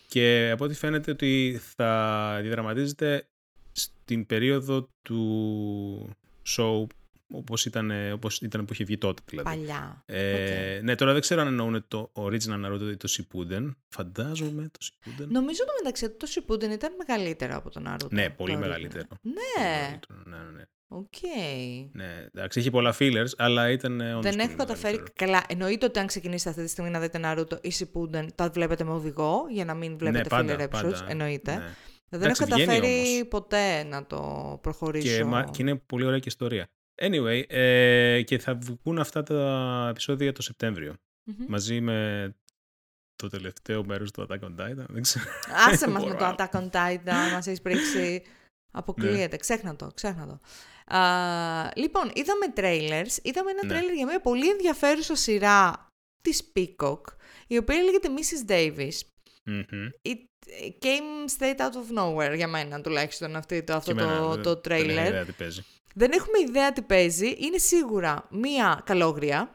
Και από ό,τι φαίνεται ότι θα διαδραματίζεται στην περίοδο του show όπως ήταν, όπως ήταν που είχε βγει τότε δηλαδή.
Παλιά.
Ε, Ναι, τώρα δεν ξέρω αν εννοούν το original Naruto ή το Shippuden. Φαντάζομαι το Shippuden.
Νομίζω το μεταξύ το Shippuden ήταν μεγαλύτερο από τον Naruto.
Ναι, πολύ μεγαλύτερο.
Ναι.
ναι, ναι, ναι.
Οκ.
Ναι, εντάξει, έχει πολλά fillers, αλλά ήταν. Ε,
δεν έχω καταφέρει. Καλά, εννοείται ότι αν ξεκινήσετε αυτή τη στιγμή να δείτε Naruto ή Shippuden, τα βλέπετε με οδηγό για να μην βλέπετε ναι, πάντα, filler episodes. Πάντα. Εννοείται. Ναι. Δεν έχω καταφέρει ποτέ να το προχωρήσω.
Και, και είναι πολύ ωραία και ιστορία. Anyway, ε, και θα βγουν αυτά τα επεισόδια το σεπτεμβριο Μαζί με το τελευταίο μέρος του Attack on Titan. Δεν ξέρω.
Άσε μας με το Attack on Titan, μας έχει πρίξει. Αποκλείεται. Ναι. Ξέχνα το, ξέχνα το. Α, λοιπόν, είδαμε trailers. Είδαμε ένα ναι. τρέιλερ για μια πολύ ενδιαφέρουσα σειρά της Peacock, η οποία λέγεται Mrs. Davis. Mm-hmm. It came straight out of nowhere για μένα τουλάχιστον αυτή, το, αυτό το, το trailer. Δεν, δεν έχουμε ιδέα τι παίζει. Είναι σίγουρα μία καλόγρια.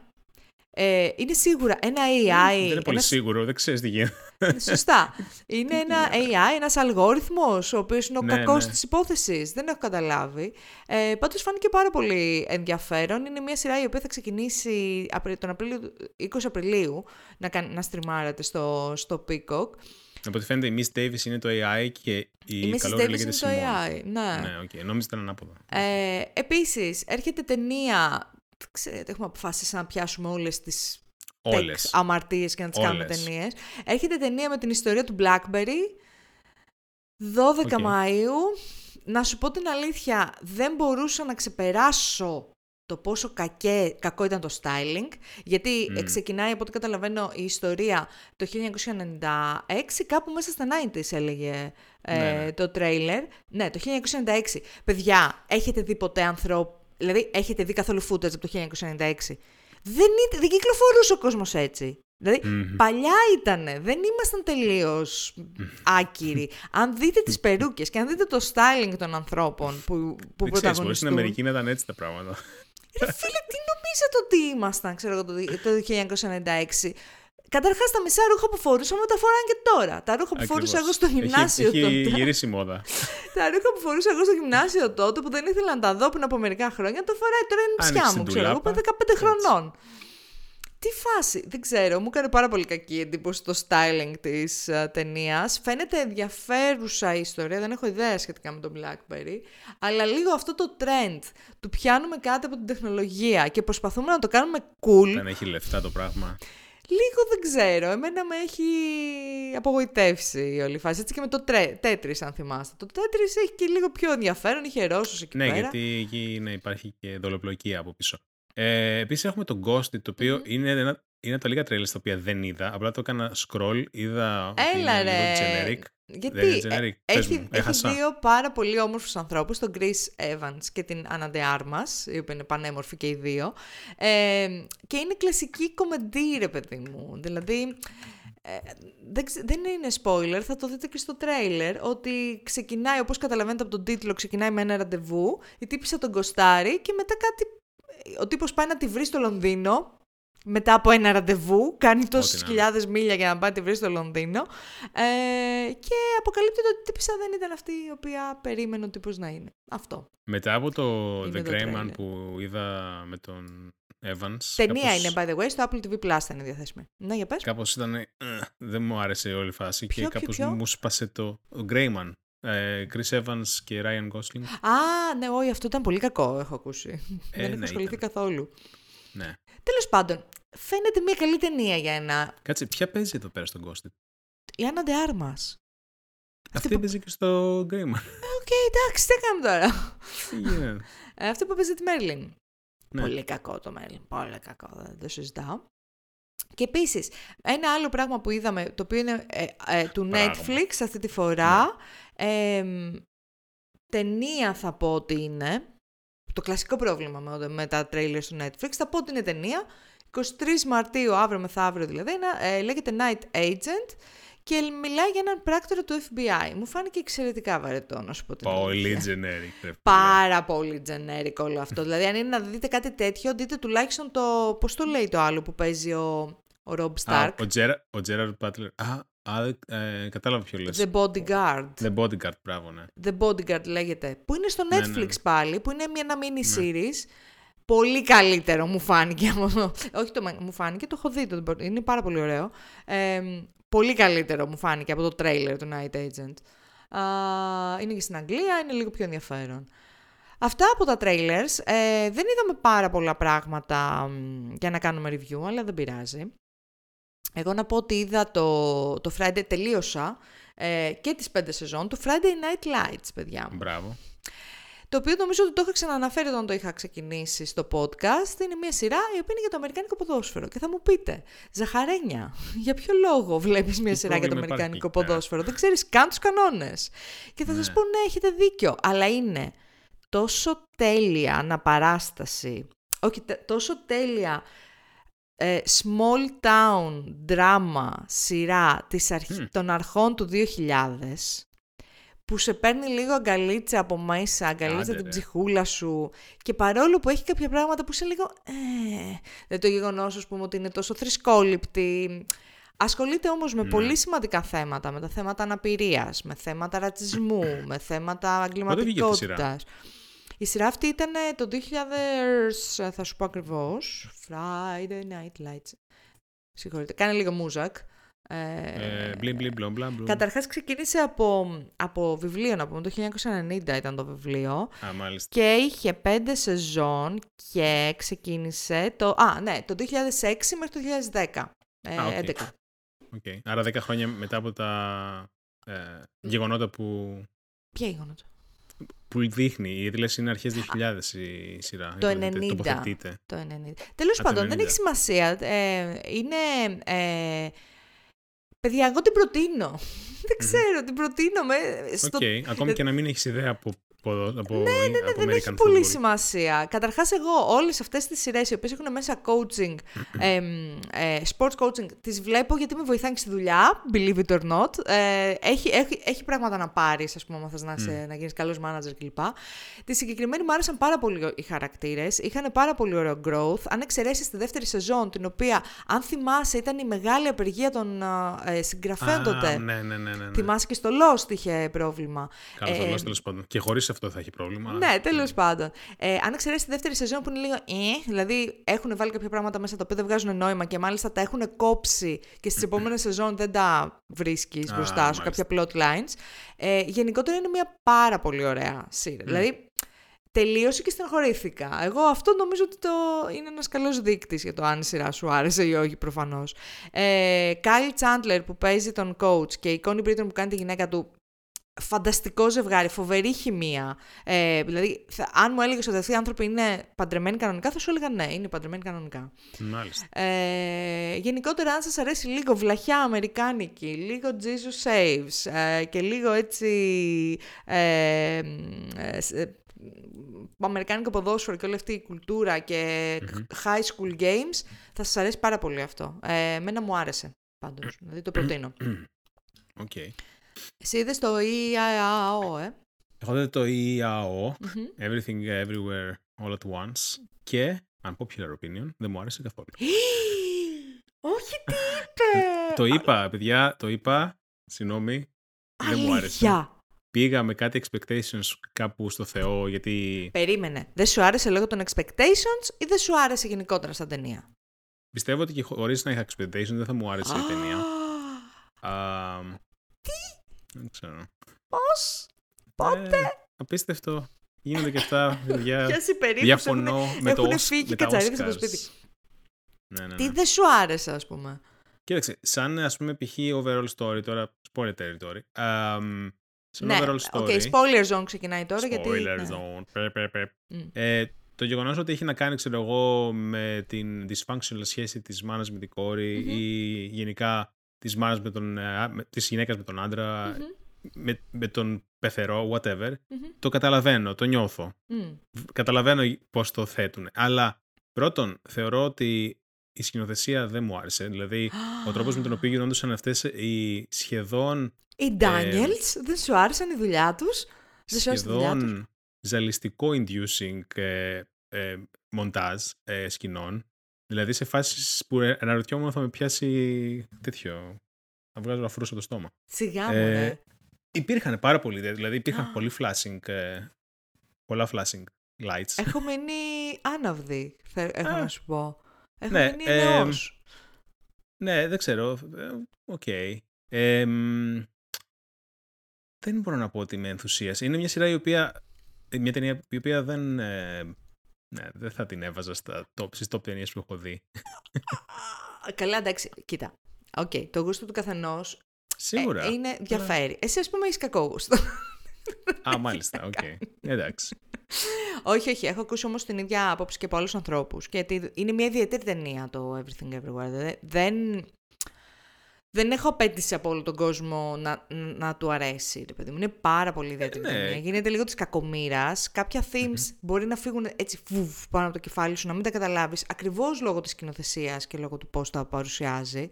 Ε, είναι σίγουρα ένα AI.
Δεν είναι πολύ σίγουρο, δεν ξέρεις τι γίνεται.
Σωστά. Είναι ένα AI, ένας αλγόριθμος, ο οποίος είναι ο ναι, κακός ναι. της υπόθεσης. Δεν έχω καταλάβει. Ε, Πάντως φάνηκε πάρα πολύ ενδιαφέρον. Είναι μια σειρά η οποία θα ξεκινήσει τον Απρίλιο, 20 Απριλίου να, να στριμάρεται στο, στο Peacock.
Από ό,τι φαίνεται η Miss Davis είναι το AI και η,
η Miss Davis είναι το AI, ναι.
Ναι, okay. νόμιζα ήταν ανάποδα.
Ε, επίσης, έρχεται ταινία, ξέρετε, έχουμε αποφασίσει να πιάσουμε όλες τις
Όλες.
αμαρτίες και να τις Όλες. κάνουμε ταινίες. Έρχεται ταινία με την ιστορία του Blackberry, 12 okay. Μαΐου. Να σου πω την αλήθεια, δεν μπορούσα να ξεπεράσω το πόσο κακέ, κακό ήταν το styling, γιατί mm. ξεκινάει από ό,τι καταλαβαίνω η ιστορία το 1996, κάπου μέσα στα 90s έλεγε ε, ναι, ναι. το τρέιλερ. Ναι, το 1996. Παιδιά, έχετε δει ποτέ ανθρώπου, δηλαδή έχετε δει καθόλου footage από το 1996. Δεν, δεν κυκλοφορούσε ο κόσμος έτσι. Δηλαδή, παλιά ήταν, δεν ήμασταν τελείως άκυροι. αν δείτε τις περούκες και αν δείτε το styling των ανθρώπων που, που δεν
πρωταγωνιστούν. στην Αμερική να ήταν έτσι τα πράγματα.
Ρε φίλε, τι νομίζετε ότι ήμασταν, ξέρω εγώ, το, το 1996. Καταρχάς, τα μισά ρούχα που φορούσαμε τα φοράνε και τώρα. Τα ρούχα που φορούσα εγώ στο γυμνάσιο
έχει, τότε. Έχει γυρίσει μόδα.
τα ρούχα που φορούσα εγώ στο γυμνάσιο τότε που δεν ήθελα να τα δω πριν από μερικά χρόνια, το φοράει τώρα είναι ψιά μου, ξέρω εγώ, 15 χρονών. Τι φάση, δεν ξέρω, μου έκανε πάρα πολύ κακή εντύπωση το styling της uh, ταινίας. Φαίνεται ενδιαφέρουσα η ιστορία, δεν έχω ιδέα σχετικά με τον Blackberry, αλλά λίγο αυτό το trend του πιάνουμε κάτι από την τεχνολογία και προσπαθούμε να το κάνουμε cool.
Δεν έχει λεφτά το πράγμα.
Λίγο δεν ξέρω. Εμένα με έχει απογοητεύσει η όλη φάση. Έτσι και με το Τέτρι, αν θυμάστε. Το Τέτρι έχει και λίγο πιο ενδιαφέρον, είχε Ρώσους εκεί
ναι,
πέρα.
Γιατί εκεί ναι, υπάρχει και δολοπλοκία από πίσω. Ε, Επίσης έχουμε τον Ghost, το οποιο είναι, ένα, είναι τα λίγα τρέλες τα οποία δεν είδα. Απλά το έκανα scroll, είδα.
Έλα
ότι είναι
ρε.
generic.
Γιατί
Δεν είναι generic. Πες
έχει,
μου,
έχει
έχασα.
δύο πάρα πολύ όμορφους ανθρώπους, τον Chris Evans και την Anna de Armas, οι οποίοι είναι πανέμορφοι και οι δύο. Ε, και είναι κλασική κομμεντή, ρε παιδί μου. Δηλαδή, ε, δεν, ξε- δεν είναι spoiler, θα το δείτε και στο τρέιλερ, ότι ξεκινάει, όπως καταλαβαίνετε από τον τίτλο, ξεκινάει με ένα ραντεβού, η τύπησα τον κοστάρι και μετά κάτι, ο τύπος πάει να τη βρει στο Λονδίνο, μετά από ένα ραντεβού, κάνει τόσες
να
χιλιάδες μίλια για να πάει να τη βρει στο Λονδίνο ε, και αποκαλύπτεται ότι η τύπησα δεν ήταν αυτή η οποία περίμενε ο τύπος να είναι. Αυτό.
Μετά από το
Είναι
The
το
Grey Man
trailer.
που είδα με τον Evans.
Ταινία
κάπως,
είναι, by the way, στο Apple TV Plus θα είναι διαθέσιμη. Ναι, για πες.
Κάπως ήταν. ε, δεν μου άρεσε όλη η φάση
Ποιο,
και
ποιο,
κάπως
ποιο;
μου σπάσε το. Ο Grey Man. Ε, Chris Evans και Ryan Gosling.
Α, ναι, όχι, αυτό ήταν πολύ κακό, έχω ακούσει.
Ε,
δεν έχω
ναι,
ασχοληθεί
ήταν.
καθόλου.
Ναι.
Τέλος πάντων, φαίνεται μια καλή ταινία για ένα...
Κάτσε, ποια παίζει εδώ πέρα στον Ghost.
Η Ana de Armas.
Αυτή
που-
παίζει και στο Gray Man.
OK, εντάξει, τι έκαμε τώρα.
Τι γίνεται.
Ε, αυτή που παίζει τη Μέρλιν.
Ναι.
Πολύ κακό το Μέρλιν. Πολύ κακό, δεν το συζητάω. Και επίσης, ένα άλλο πράγμα που είδαμε, το οποίο είναι ε, ε, του
Πράγμα.
Netflix αυτή τη φορά. Ε, ταινία θα πω ότι είναι. Το κλασικό πρόβλημα με, με τα trailers του Netflix. Θα πω ότι είναι ταινία. 23 Μαρτίου, αύριο μεθαύριο δηλαδή, είναι, ε, λέγεται Night Agent και μιλάει για έναν πράκτορα του FBI. Μου φάνηκε εξαιρετικά βαρετό, να σου πω την
Πολύ
αλήθεια.
generic. ρε φίλε.
Πάρα πολύ generic όλο αυτό. δηλαδή, αν είναι να δείτε κάτι τέτοιο, δείτε τουλάχιστον το. Πώς το λέει το άλλο που παίζει ο, ο Rob
Α,
Stark.
ο, Gerard, ο Gerard Butler. Α, α ε, κατάλαβα ποιο λες.
The Bodyguard.
The Bodyguard, μπράβο, ναι.
The Bodyguard λέγεται. Που είναι στο
Ναι,
Netflix
ναι, ναι.
πάλι, που είναι μια, ένα mini series. Πολύ καλύτερο μου φάνηκε. από το- Όχι το μου φάνηκε, το έχω δει. Το, The Body- είναι πάρα πολύ ωραίο. Ε, πολύ καλύτερο μου φάνηκε από το trailer του Night Agent. Α, είναι και στην Αγγλία, είναι λίγο πιο ενδιαφέρον. Αυτά από τα trailers. Ε, δεν είδαμε πάρα πολλά πράγματα μ, για να κάνουμε review, αλλά δεν πειράζει. Εγώ να πω ότι είδα το, το Friday, τελείωσα ε, και τις πέντε σεζόν του Friday Night Lights, παιδιά μου.
Μπράβο.
Το οποίο νομίζω ότι το είχα ξαναναφέρει όταν το είχα ξεκινήσει στο podcast. Είναι μια σειρά η οποία είναι για το Αμερικάνικο ποδόσφαιρο. Και θα μου πείτε, Ζαχαρένια, για ποιο λόγο βλέπεις μια
Τι
σειρά για το
πρόβλημα υπάρχει
Αμερικάνικο
εκεί πέρα;
ποδόσφαιρο; Δεν ξέρεις καν τους κανόνες. Και θα σας
Ναι.
πω, ναι, έχετε δίκιο. Αλλά είναι τόσο τέλεια αναπαράσταση. Όχι, τε- τόσο τέλεια ε, small town drama σειρά της αρχ-
Μμ.
των αρχών του 2000 που σε παίρνει λίγο αγκαλίτσα από μέσα, αγκαλίτσα
Άντε,
την
ρε.
ψυχούλα σου και παρόλο που έχει κάποια πράγματα που είσαι λίγο ε, δεν το γεγονός ας πούμε ότι είναι τόσο θρησκόληπτη Ασχολείται όμως με
Ναι.
πολύ σημαντικά θέματα, με τα θέματα αναπηρίας, με θέματα ρατσισμού, με θέματα
βγήκε αυτή η σειρά;
εγκληματικότητας. Η σειρά αυτή ήταν ε, το 2000, ε, θα σου πω ακριβώς, Friday Night Lights. Συγχωρείτε, κάνε λίγο muzak. Ε,
Ε, μπλιν, μπλιν, μπλον, μπλαν, μπλουν.
Καταρχάς ξεκίνησε από, από βιβλίο, να πούμε, το 1990 ήταν το βιβλίο
Α, μάλιστα.
και είχε πέντε σεζόν και ξεκίνησε το, α, ναι, το 2006 μέχρι το 2010. Ε,
Α, οκ.
11.
Οκ. Άρα 10 χρόνια μετά από τα ε, γεγονότα που,
Ποια γεγονότα;
Που δείχνει. Γιατί λες είναι αρχές 2000 η σειρά.
Το
Υποτίθεται,
90.
Τοποθετείται.
Το 90. Τέλος
Α, το
πάντων, δεν
90.
έχει σημασία. Ε, είναι... Ε, παιδιά, εγώ την προτείνω. δεν ξέρω, την προτείνω. Με, στο...
Οκ. Ακόμη και να μην έχεις ιδέα από, από, από,
Ναι, ναι, ναι,
από
δεν
American
έχει πολύ
football.
σημασία. Καταρχάς εγώ όλες αυτές τις σειρές οι οποίες έχουν μέσα coaching, εμ, ε, sports coaching, τις βλέπω γιατί με βοηθάνε και στη δουλειά, believe it or not. Ε, έχει, έχει, έχει πράγματα να πάρεις, ας πούμε, άμα θες να, είσαι, να γίνεις καλός manager κλπ. Τη συγκεκριμένη μου άρεσαν πάρα πολύ οι χαρακτήρες, είχαν πάρα πολύ ωραίο growth. Αν εξαιρέσεις τη δεύτερη σεζόν, την οποία, αν θυμάσαι, ήταν η μεγάλη απεργία των ε, συγγραφέων
Α,
τότε.
Ναι, ναι, ναι. ναι, ναι.
Θυμάσαι και στο Lost είχε πρόβλημα.
Καλώς
Ε,
το λέω τέλος πάντων. Και χωρίς αυτό θα έχει πρόβλημα.
ναι, τέλος πάντων. Ε, αν εξαιρέσει τη δεύτερη σεζόν που είναι λίγο ε, δηλαδή έχουν βάλει κάποια πράγματα μέσα τα οποία δεν βγάζουν νόημα και μάλιστα τα έχουν κόψει και στις επόμενες σεζόν δεν τα βρίσκεις
Α,
μπροστά σου, κάποια plot lines. Ε, γενικότερα είναι μια πάρα πολύ ωραία σειρά. Δηλαδή, τελείωσε και στενοχωρήθηκα. Εγώ αυτό νομίζω ότι το είναι ένας καλός δείκτης για το αν η σειρά σου άρεσε ή όχι προφανώς. Ε, Κάιλ Τσάντλερ που παίζει τον coach και η Κόνι Μπρίτον που κάνει τη γυναίκα του φανταστικό ζευγάρι, φοβερή χημεία. Ε, δηλαδή, θα, αν μου έλεγες ότι αυτοί οι άνθρωποι είναι παντρεμένοι κανονικά, θα σου έλεγα ναι, είναι παντρεμένοι κανονικά.
Μάλιστα.
Ε, γενικότερα, αν σας αρέσει λίγο βλαχιά αμερικάνικη, λίγο Jesus Saves ε, και λίγο έτσι. Ε, ε, ε αμερικάνικο ποδόσφαιρο και όλη αυτή η κουλτούρα και high school games, θα σας αρέσει πάρα πολύ αυτό. Ε, εμένα μου άρεσε πάντως, δηλαδή το προτείνω.
Okay.
Εσύ είδες το EIAO, ε;
Έχω δει το EIAO, Everything Everywhere All at Once και, unpopular opinion, δεν μου άρεσε καθόλου.
Όχι, τι είπε!
το είπα, παιδιά, το είπα, συγγνώμη, δεν μου άρεσε. Πήγα με κάτι expectations κάπου στο Θεό, γιατί...
Περίμενε. Δεν σου άρεσε λόγω των expectations ή δεν σου άρεσε γενικότερα σαν ταινία;
Πιστεύω ότι και χωρίς να είχα expectations δεν θα μου άρεσε η ταινία. Δεν ξέρω.
Πώς, πότε; Ε,
απίστευτο. Γίνονται και αυτά, παιδιά.
Ποιες
Διαφωνώ με το
φύγει με τα από το σπίτι.
Ναι, ναι,
Τι
ναι.
δεν σου άρεσε, ας πούμε;
Κοίταξε, σαν ας πούμε π.χ. overall story, τώρα spoiler territory. Um, σαν
ναι,
overall story.
Okay, spoiler zone ξεκινάει τώρα.
Spoiler
γιατί,
zone. Ναι. Πε, πε, Mm. Ε, το γεγονός ότι έχει να κάνει, ξέρω εγώ, με την dysfunctional σχέση της μάνας με την κορη mm-hmm. ή γενικά της μάνας με τον, ε, με, της γυναίκας με τον άντρα, mm-hmm. με, με τον πεθερό, whatever, mm-hmm. το καταλαβαίνω, το νιώθω. Mm. Καταλαβαίνω πώς το θέτουν. Αλλά πρώτον, θεωρώ ότι η σκηνοθεσία δεν μου άρεσε. Δηλαδή, ο τρόπος με τον οποίο γινόντουσαν αυτές οι σχεδόν...
Οι Daniels, ε, δεν σου άρεσαν η δουλειά τους;
Σχεδόν ζαλιστικό inducing ε, ε, μοντάζ ε, σκηνών Δηλαδή σε φάσεις που αναρωτιόμουν θα με πιάσει τέτοιο. Θα βγάζω αφρούς το στόμα.
Σιγά ε,
Υπήρχαν πάρα πολλοί, δηλαδή υπήρχαν πολλοί flashing, ε, πολλά flashing lights.
Έχω μείνει άναυδη, έχω να σου πω. Έχω ναι, μείνει ε,
Ναι, δεν ξέρω. Ε, OK. Okay. Ε, δεν μπορώ να πω ότι με ενθουσίασε. Είναι μια σειρά η οποία, μια ταινία η οποία δεν ναι, δεν θα την έβαζα στα top, στις top ταινίες που έχω δει.
Καλά, εντάξει, κοίτα. OK, okay, το γούστο του καθενός
Σίγουρα.
Ε, είναι διαφέρει. Εσύ, ας πούμε, έχεις κακό γούστο.
Α, μάλιστα, OK. Okay. Εντάξει.
όχι, όχι. Έχω ακούσει όμως την ίδια άποψη και από άλλους ανθρώπους. Γιατί είναι μια ιδιαίτερη ταινία το Everything Everywhere. Δεν, δεν έχω απέτηση από όλο τον κόσμο να, να του αρέσει. Ρε παιδί μου. Είναι πάρα πολύ ιδιαίτερη ε, ναι. Γίνεται λίγο της κακομήρα. Κάποια themes μπορεί να φύγουν έτσι φουβ πάνω από το κεφάλι σου, να μην τα καταλάβεις, ακριβώς λόγω της σκηνοθεσία και λόγω του πώς τα παρουσιάζει.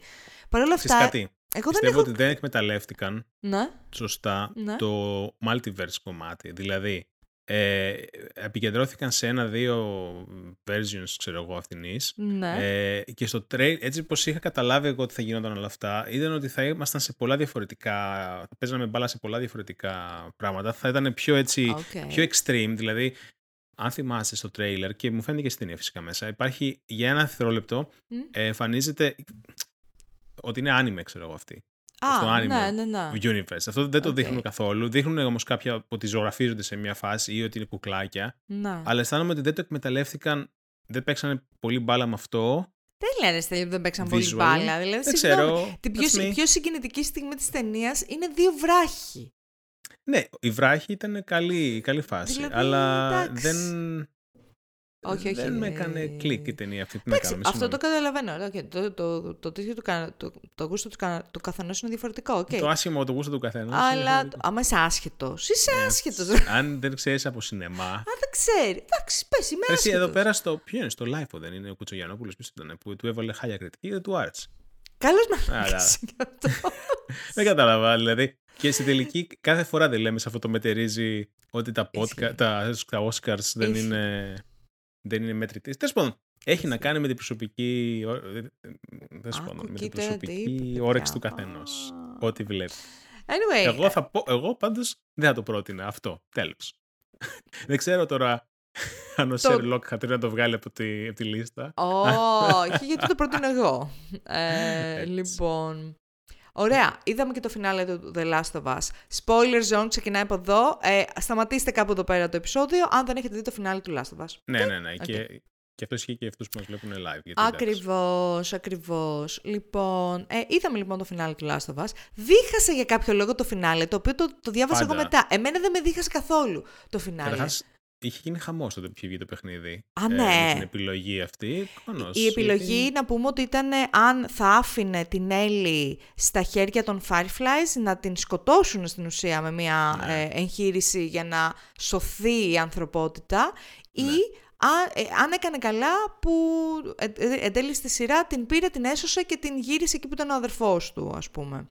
Παρ' όλα αυτά.
Κάτι; Εγώ Πιστεύω δεν έχω... ότι δεν εκμεταλλεύτηκαν
ναι.
σωστά
ναι.
το multiverse κομμάτι. Δηλαδή, ε, επικεντρώθηκαν σε ένα-δύο versions, ξέρω εγώ, αυτινής.
Ναι.
Ε, και στο trail, έτσι πως είχα καταλάβει εγώ ότι θα γινόταν όλα αυτά, ήταν ότι θα ήμασταν σε πολλά διαφορετικά, θα παίζαμε μπάλα σε πολλά διαφορετικά πράγματα. Θα ήταν πιο έτσι, πιο extreme, δηλαδή αν θυμάσαι στο trailer και μου φαίνεται και στην φυσικά μέσα, υπάρχει για ένα δευτερόλεπτο, mm. εμφανίζεται ότι είναι άνιμε, ξέρω εγώ αυτή στο anime ναι, ναι, ναι. universe. Αυτό δεν το δείχνουν καθόλου. Δείχνουν όμως κάποια ότι ζωγραφίζονται σε μια φάση ή ότι είναι κουκλάκια.
Ναι.
Αλλά αισθάνομαι ότι δεν το εκμεταλλεύτηκαν, δεν παίξανε πολύ μπάλα με αυτό.
Δεν λένε ότι δεν παίξαν πολύ μπάλα. Δηλαδή, δεν ξέρω. Την πιο, πιο συγκινητική στιγμή της ταινίας είναι δύο βράχοι.
Ναι, η βράχη ήταν καλή, καλή φάση. Δηλαδή, αλλά εντάξει. δεν.
Όχι, όχι.
Δεν με έκανε κλικ η ταινία αυτή που με έκανε.
Αυτό το καταλαβαίνω. Okay. Το, το, το, το, το, το, το γούστο του, του καθενός είναι διαφορετικό. Okay.
Το άσχημο το γούστο του καθενός.
Αλλά άμα είσαι άσχετος. Είσαι yeah. άσχετος.
Αν δεν ξέρεις από σινεμά.
Αν δεν ξέρει. Εντάξει, πες, είμαι άσχετο. Εσύ
εδώ πέρα στο. Ποιο είναι στο live, δεν είναι ο Κουτσογιανόπουλος, ποιος ήταν, που του έβαλε χάλια κριτική, δεν του άρεσε.
Καλώς να
Δεν κατάλαβα, δηλαδή. Και στην τελική, κάθε φορά δεν λέμε σε αυτό το μετερίζει ότι τα, podcast, τα, τα Oscars δεν είναι δεν είναι μέτρητη. Τέλος πάντων, έχει να κάνει με την προσωπική, με την προσωπική όρεξη του καθενός. Ό,τι βλέπει.
Anyway,
εγώ, θα πω, εγώ πάντως δεν θα το πρότεινα αυτό. Τέλος. δεν ξέρω τώρα αν ο Σερλόκ θα να το βγάλει από τη, από τη λίστα.
Όχι, γιατί το πρότεινα εγώ. Ε, λοιπόν, Ωραία. Είδαμε και το φινάλε του The Last of Us. Spoiler zone ξεκινάει από εδώ. Ε, σταματήστε κάπου εδώ πέρα το επεισόδιο, αν δεν έχετε δει το φινάλε του Last of Us.
Ναι, ναι, ναι. Okay. Και, και αυτό ισχύει και αυτούς που μας βλέπουν live.
Ακριβώς, ακριβώς. Λοιπόν, ε, είδαμε λοιπόν το φινάλε του Last of Us. Δίχασε για κάποιο λόγο το φινάλε, το οποίο το, το διάβασα Πάντα. εγώ μετά. Εμένα δεν με δίχασε καθόλου το φινάλε.
Είχε γίνει χαμός τότε που είχε βγει το παιχνίδι.
Α, ναι.
Ε, την επιλογή αυτή. Κόνος,
η επιλογή να πούμε ότι ήταν αν θα άφηνε την Έλλη στα χέρια των Fireflies να την σκοτώσουν στην ουσία με μια ναι. ε, εγχείρηση για να σωθεί η ανθρωπότητα ή ναι. ε, αν έκανε καλά που ε, εν τέλει στη σειρά την πήρε, την έσωσε και την γύρισε εκεί που ήταν ο αδερφός του ας πούμε.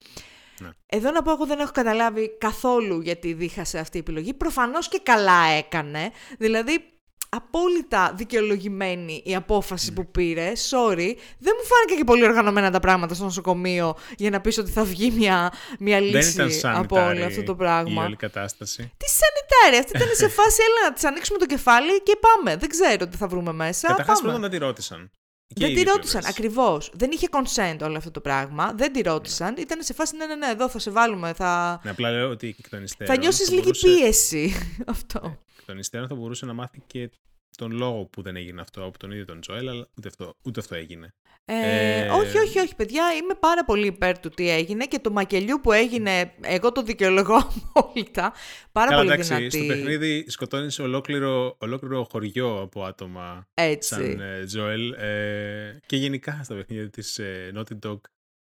Ναι. Εδώ να πω εγώ δεν έχω καταλάβει καθόλου γιατί δίχασε αυτή η επιλογή. Προφανώς και καλά έκανε. Δηλαδή απόλυτα δικαιολογημένη η απόφαση ναι. που πήρε. Sorry. Δεν μου φάνηκε και πολύ οργανωμένα τα πράγματα στο νοσοκομείο για να πεις ότι θα βγει μια, μια λύση από όλο αυτό το πράγμα.
Η όλη κατάσταση.
Τι σανιτάρι. Αυτή ήταν σε φάση, έλα να της ανοίξουμε το κεφάλι και πάμε. Δεν ξέρω τι θα βρούμε μέσα.
Καταρχάς πρώτα να τη ρώτησαν.
Δεν τη ρώτησαν, ακριβώς. Δεν είχε consent όλο αυτό το πράγμα. Δεν τη ρώτησαν. Ναι. Ήταν σε φάση, ναι, ναι, ναι, εδώ θα σε βάλουμε. Θα...
Ναι, απλά λέω ότι εκ των υστέρων.
Θα νιώσεις λίγη πίεση. αυτό. Ναι.
Εκ των υστέρων θα μπορούσε να μάθει και τον λόγο που δεν έγινε αυτό από τον ίδιο τον Τζοέλ, αλλά ούτε αυτό, ούτε αυτό έγινε.
Ε, ε, όχι, όχι, όχι, παιδιά. Είμαι πάρα πολύ υπέρ του τι έγινε και το μακελιού που έγινε, εγώ το δικαιολογώ απόλυτα. Πάρα Καλά, πολύ εντάξει, δυνατή.
Στο παιχνίδι σκοτώνεις ολόκληρο, ολόκληρο χωριό από άτομα
Έτσι.
σαν ε, Τζοέλ. Ε, και γενικά στα παιχνίδια της ε, Naughty Dog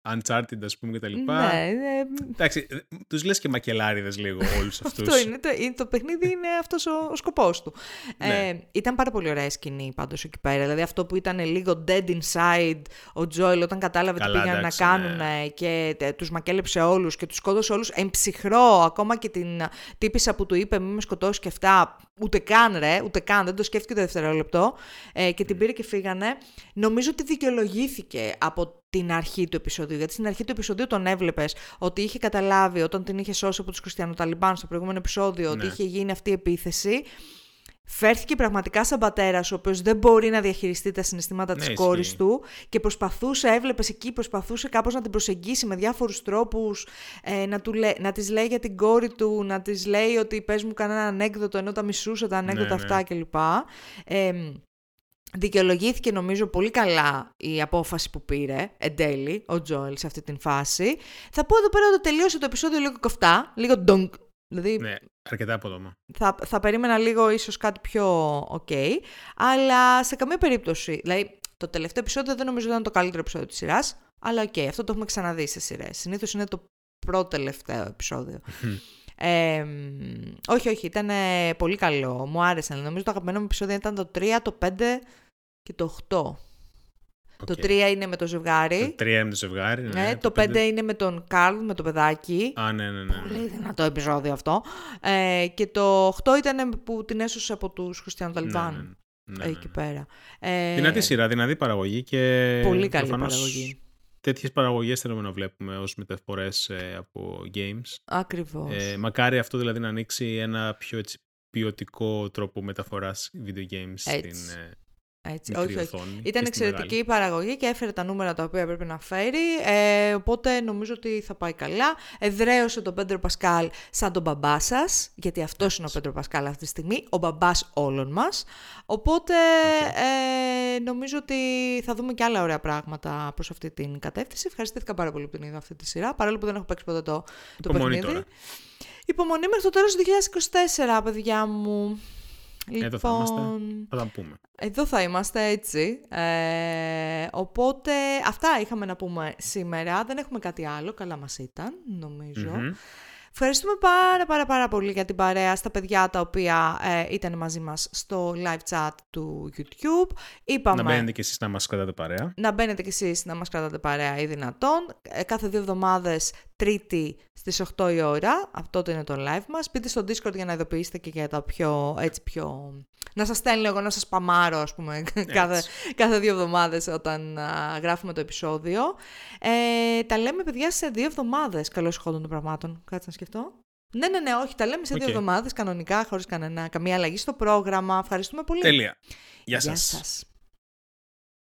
Uncharted, ας πούμε, και τα λοιπά.
Ναι, ναι.
Εντάξει, τους λες και μακελάριδες λίγο όλους αυτούς.
αυτό είναι. Το, το παιχνίδι είναι αυτός ο, ο σκοπός του. Ναι. Ε, ήταν πάρα πολύ ωραία σκηνή πάντως εκεί πέρα. Δηλαδή αυτό που ήταν λίγο dead inside ο Τζόιλ όταν κατάλαβε τι πήγαν να κάνουν ναι. και τους μακέλεψε όλους και τους σκότωσε όλους. Εμψυχρό, ακόμα και την τύπησα που του είπε: Μην με σκοτώσεις και αυτά. Ούτε καν, ρε, ούτε καν, δεν το σκέφτηκε το δευτερόλεπτο. Ε, και την πήρε και φύγανε. Νομίζω ότι δικαιολογήθηκε από την αρχή του επεισοδίου. Γιατί στην αρχή του επεισοδίου τον έβλεπες ότι είχε καταλάβει όταν την είχε σώσει από τους Χριστιανοταλιμπάν στο προηγούμενο επεισόδιο ότι ναι. είχε γίνει αυτή η επίθεση. Φέρθηκε πραγματικά σαν πατέρας, ο οποίος δεν μπορεί να διαχειριστεί τα συναισθήματα ναι, τη κόρη του και προσπαθούσε, έβλεπες εκεί, προσπαθούσε κάπως να την προσεγγίσει με διάφορους τρόπους, ε, να, του, να της λέει για την κόρη του, να της λέει ότι πες μου κανένα ανέκδοτο ενώ τα μισούσε τα ανέκδοτα ναι, αυτά κλπ. Ε, Δικαιολογήθηκε νομίζω πολύ καλά η απόφαση που πήρε εν τέλει ο Τζόελ σε αυτή την φάση. Θα πω εδώ πέρα ότι τελείωσε το επεισόδιο λίγο κοφτά, λίγο ντονκ. Δηλαδή,
ναι, αρκετά απότομα.
Θα, θα περίμενα λίγο ίσως κάτι πιο ok, αλλά σε καμία περίπτωση. Δηλαδή, το τελευταίο επεισόδιο δεν νομίζω ότι ήταν το καλύτερο επεισόδιο της σειράς, αλλά OK, okay, αυτό το έχουμε ξαναδεί σε σειρές. Συνήθως είναι το προτελευταίο επεισόδιο. Ε, όχι, όχι, ήταν πολύ καλό. Μου άρεσε. Νομίζω το αγαπημένο μου επεισόδιο ήταν το 3, το 5 και το 8. Το 3 είναι με το ζευγάρι.
Το 3 είναι με το ζευγάρι. Ναι,
ναι το 5 είναι με τον Καρλ, με το παιδάκι.
Α, ναι, ναι, ναι.
Πολύ δυνατό επεισόδιο αυτό. Ε, και το 8 ήταν που την έσωσε από τους Χριστιανού Ταλιμπάν. Ναι, ναι, ναι, εκεί πέρα.
Ε, δυνατή σειρά, δυνατή παραγωγή και.
Πολύ καλή παραγωγή.
Τέτοιες παραγωγές θέλουμε να βλέπουμε ως μεταφορές ε, από games.
Ακριβώς.
Ε, μακάρι αυτό δηλαδή να ανοίξει ένα πιο έτσι, ποιοτικό τρόπο μεταφοράς video games στην, ε,
έτσι, όχι, όχι. Ήταν εξαιρετική η παραγωγή και έφερε τα νούμερα τα οποία πρέπει να φέρει. Ε, οπότε νομίζω ότι θα πάει καλά. Εδραίωσε τον Πέντρο Πασκάλ σαν τον μπαμπά σας, γιατί αυτός είναι ο Πέντρο Πασκάλ αυτή τη στιγμή, ο μπαμπάς όλων μας. Οπότε ε, νομίζω ότι θα δούμε και άλλα ωραία πράγματα προς αυτή την κατεύθυνση. Ευχαριστήθηκα πάρα πολύ που την είδα αυτή τη σειρά, παρόλο που δεν έχω παίξει ποτέ το, το παιχνίδι. Τώρα. Υπομονή μέχρι το τέλος του 2024, παιδιά μου.
Λοιπόν, εδώ θα είμαστε, θα τα πούμε.
Εδώ θα είμαστε έτσι. Ε, οπότε αυτά είχαμε να πούμε σήμερα. Δεν έχουμε κάτι άλλο. Καλά μας ήταν, Ευχαριστούμε πάρα πάρα πάρα πολύ για την παρέα στα παιδιά τα οποία ε, ήταν μαζί μας στο live chat του YouTube.
Είπαμε, να μπαίνετε και εσείς να μας κρατάτε παρέα.
Να μπαίνετε και εσείς να μας κρατάτε παρέα ή δυνατόν. Ε, κάθε δύο εβδομάδες Τρίτη στις 8 η ώρα. Αυτό το είναι το live μας. Μπείτε στο Discord για να ειδοποιήσετε και για τα πιο, έτσι πιο... Να σας στέλνω εγώ να σας παμάρω, ας πούμε, κάθε, κάθε δύο εβδομάδες όταν γράφουμε το επεισόδιο. Ε, τα λέμε, παιδιά, σε δύο εβδομάδες, καλώς ηχόντων των πραγμάτων. Κάτσε να σκεφτώ. Ναι, ναι, ναι, όχι, τα λέμε σε δύο εβδομάδες, κανονικά, χωρίς κανένα, καμία αλλαγή στο πρόγραμμα. Ευχαριστούμε πολύ.
Τέλεια. Γεια σας. Γεια σας.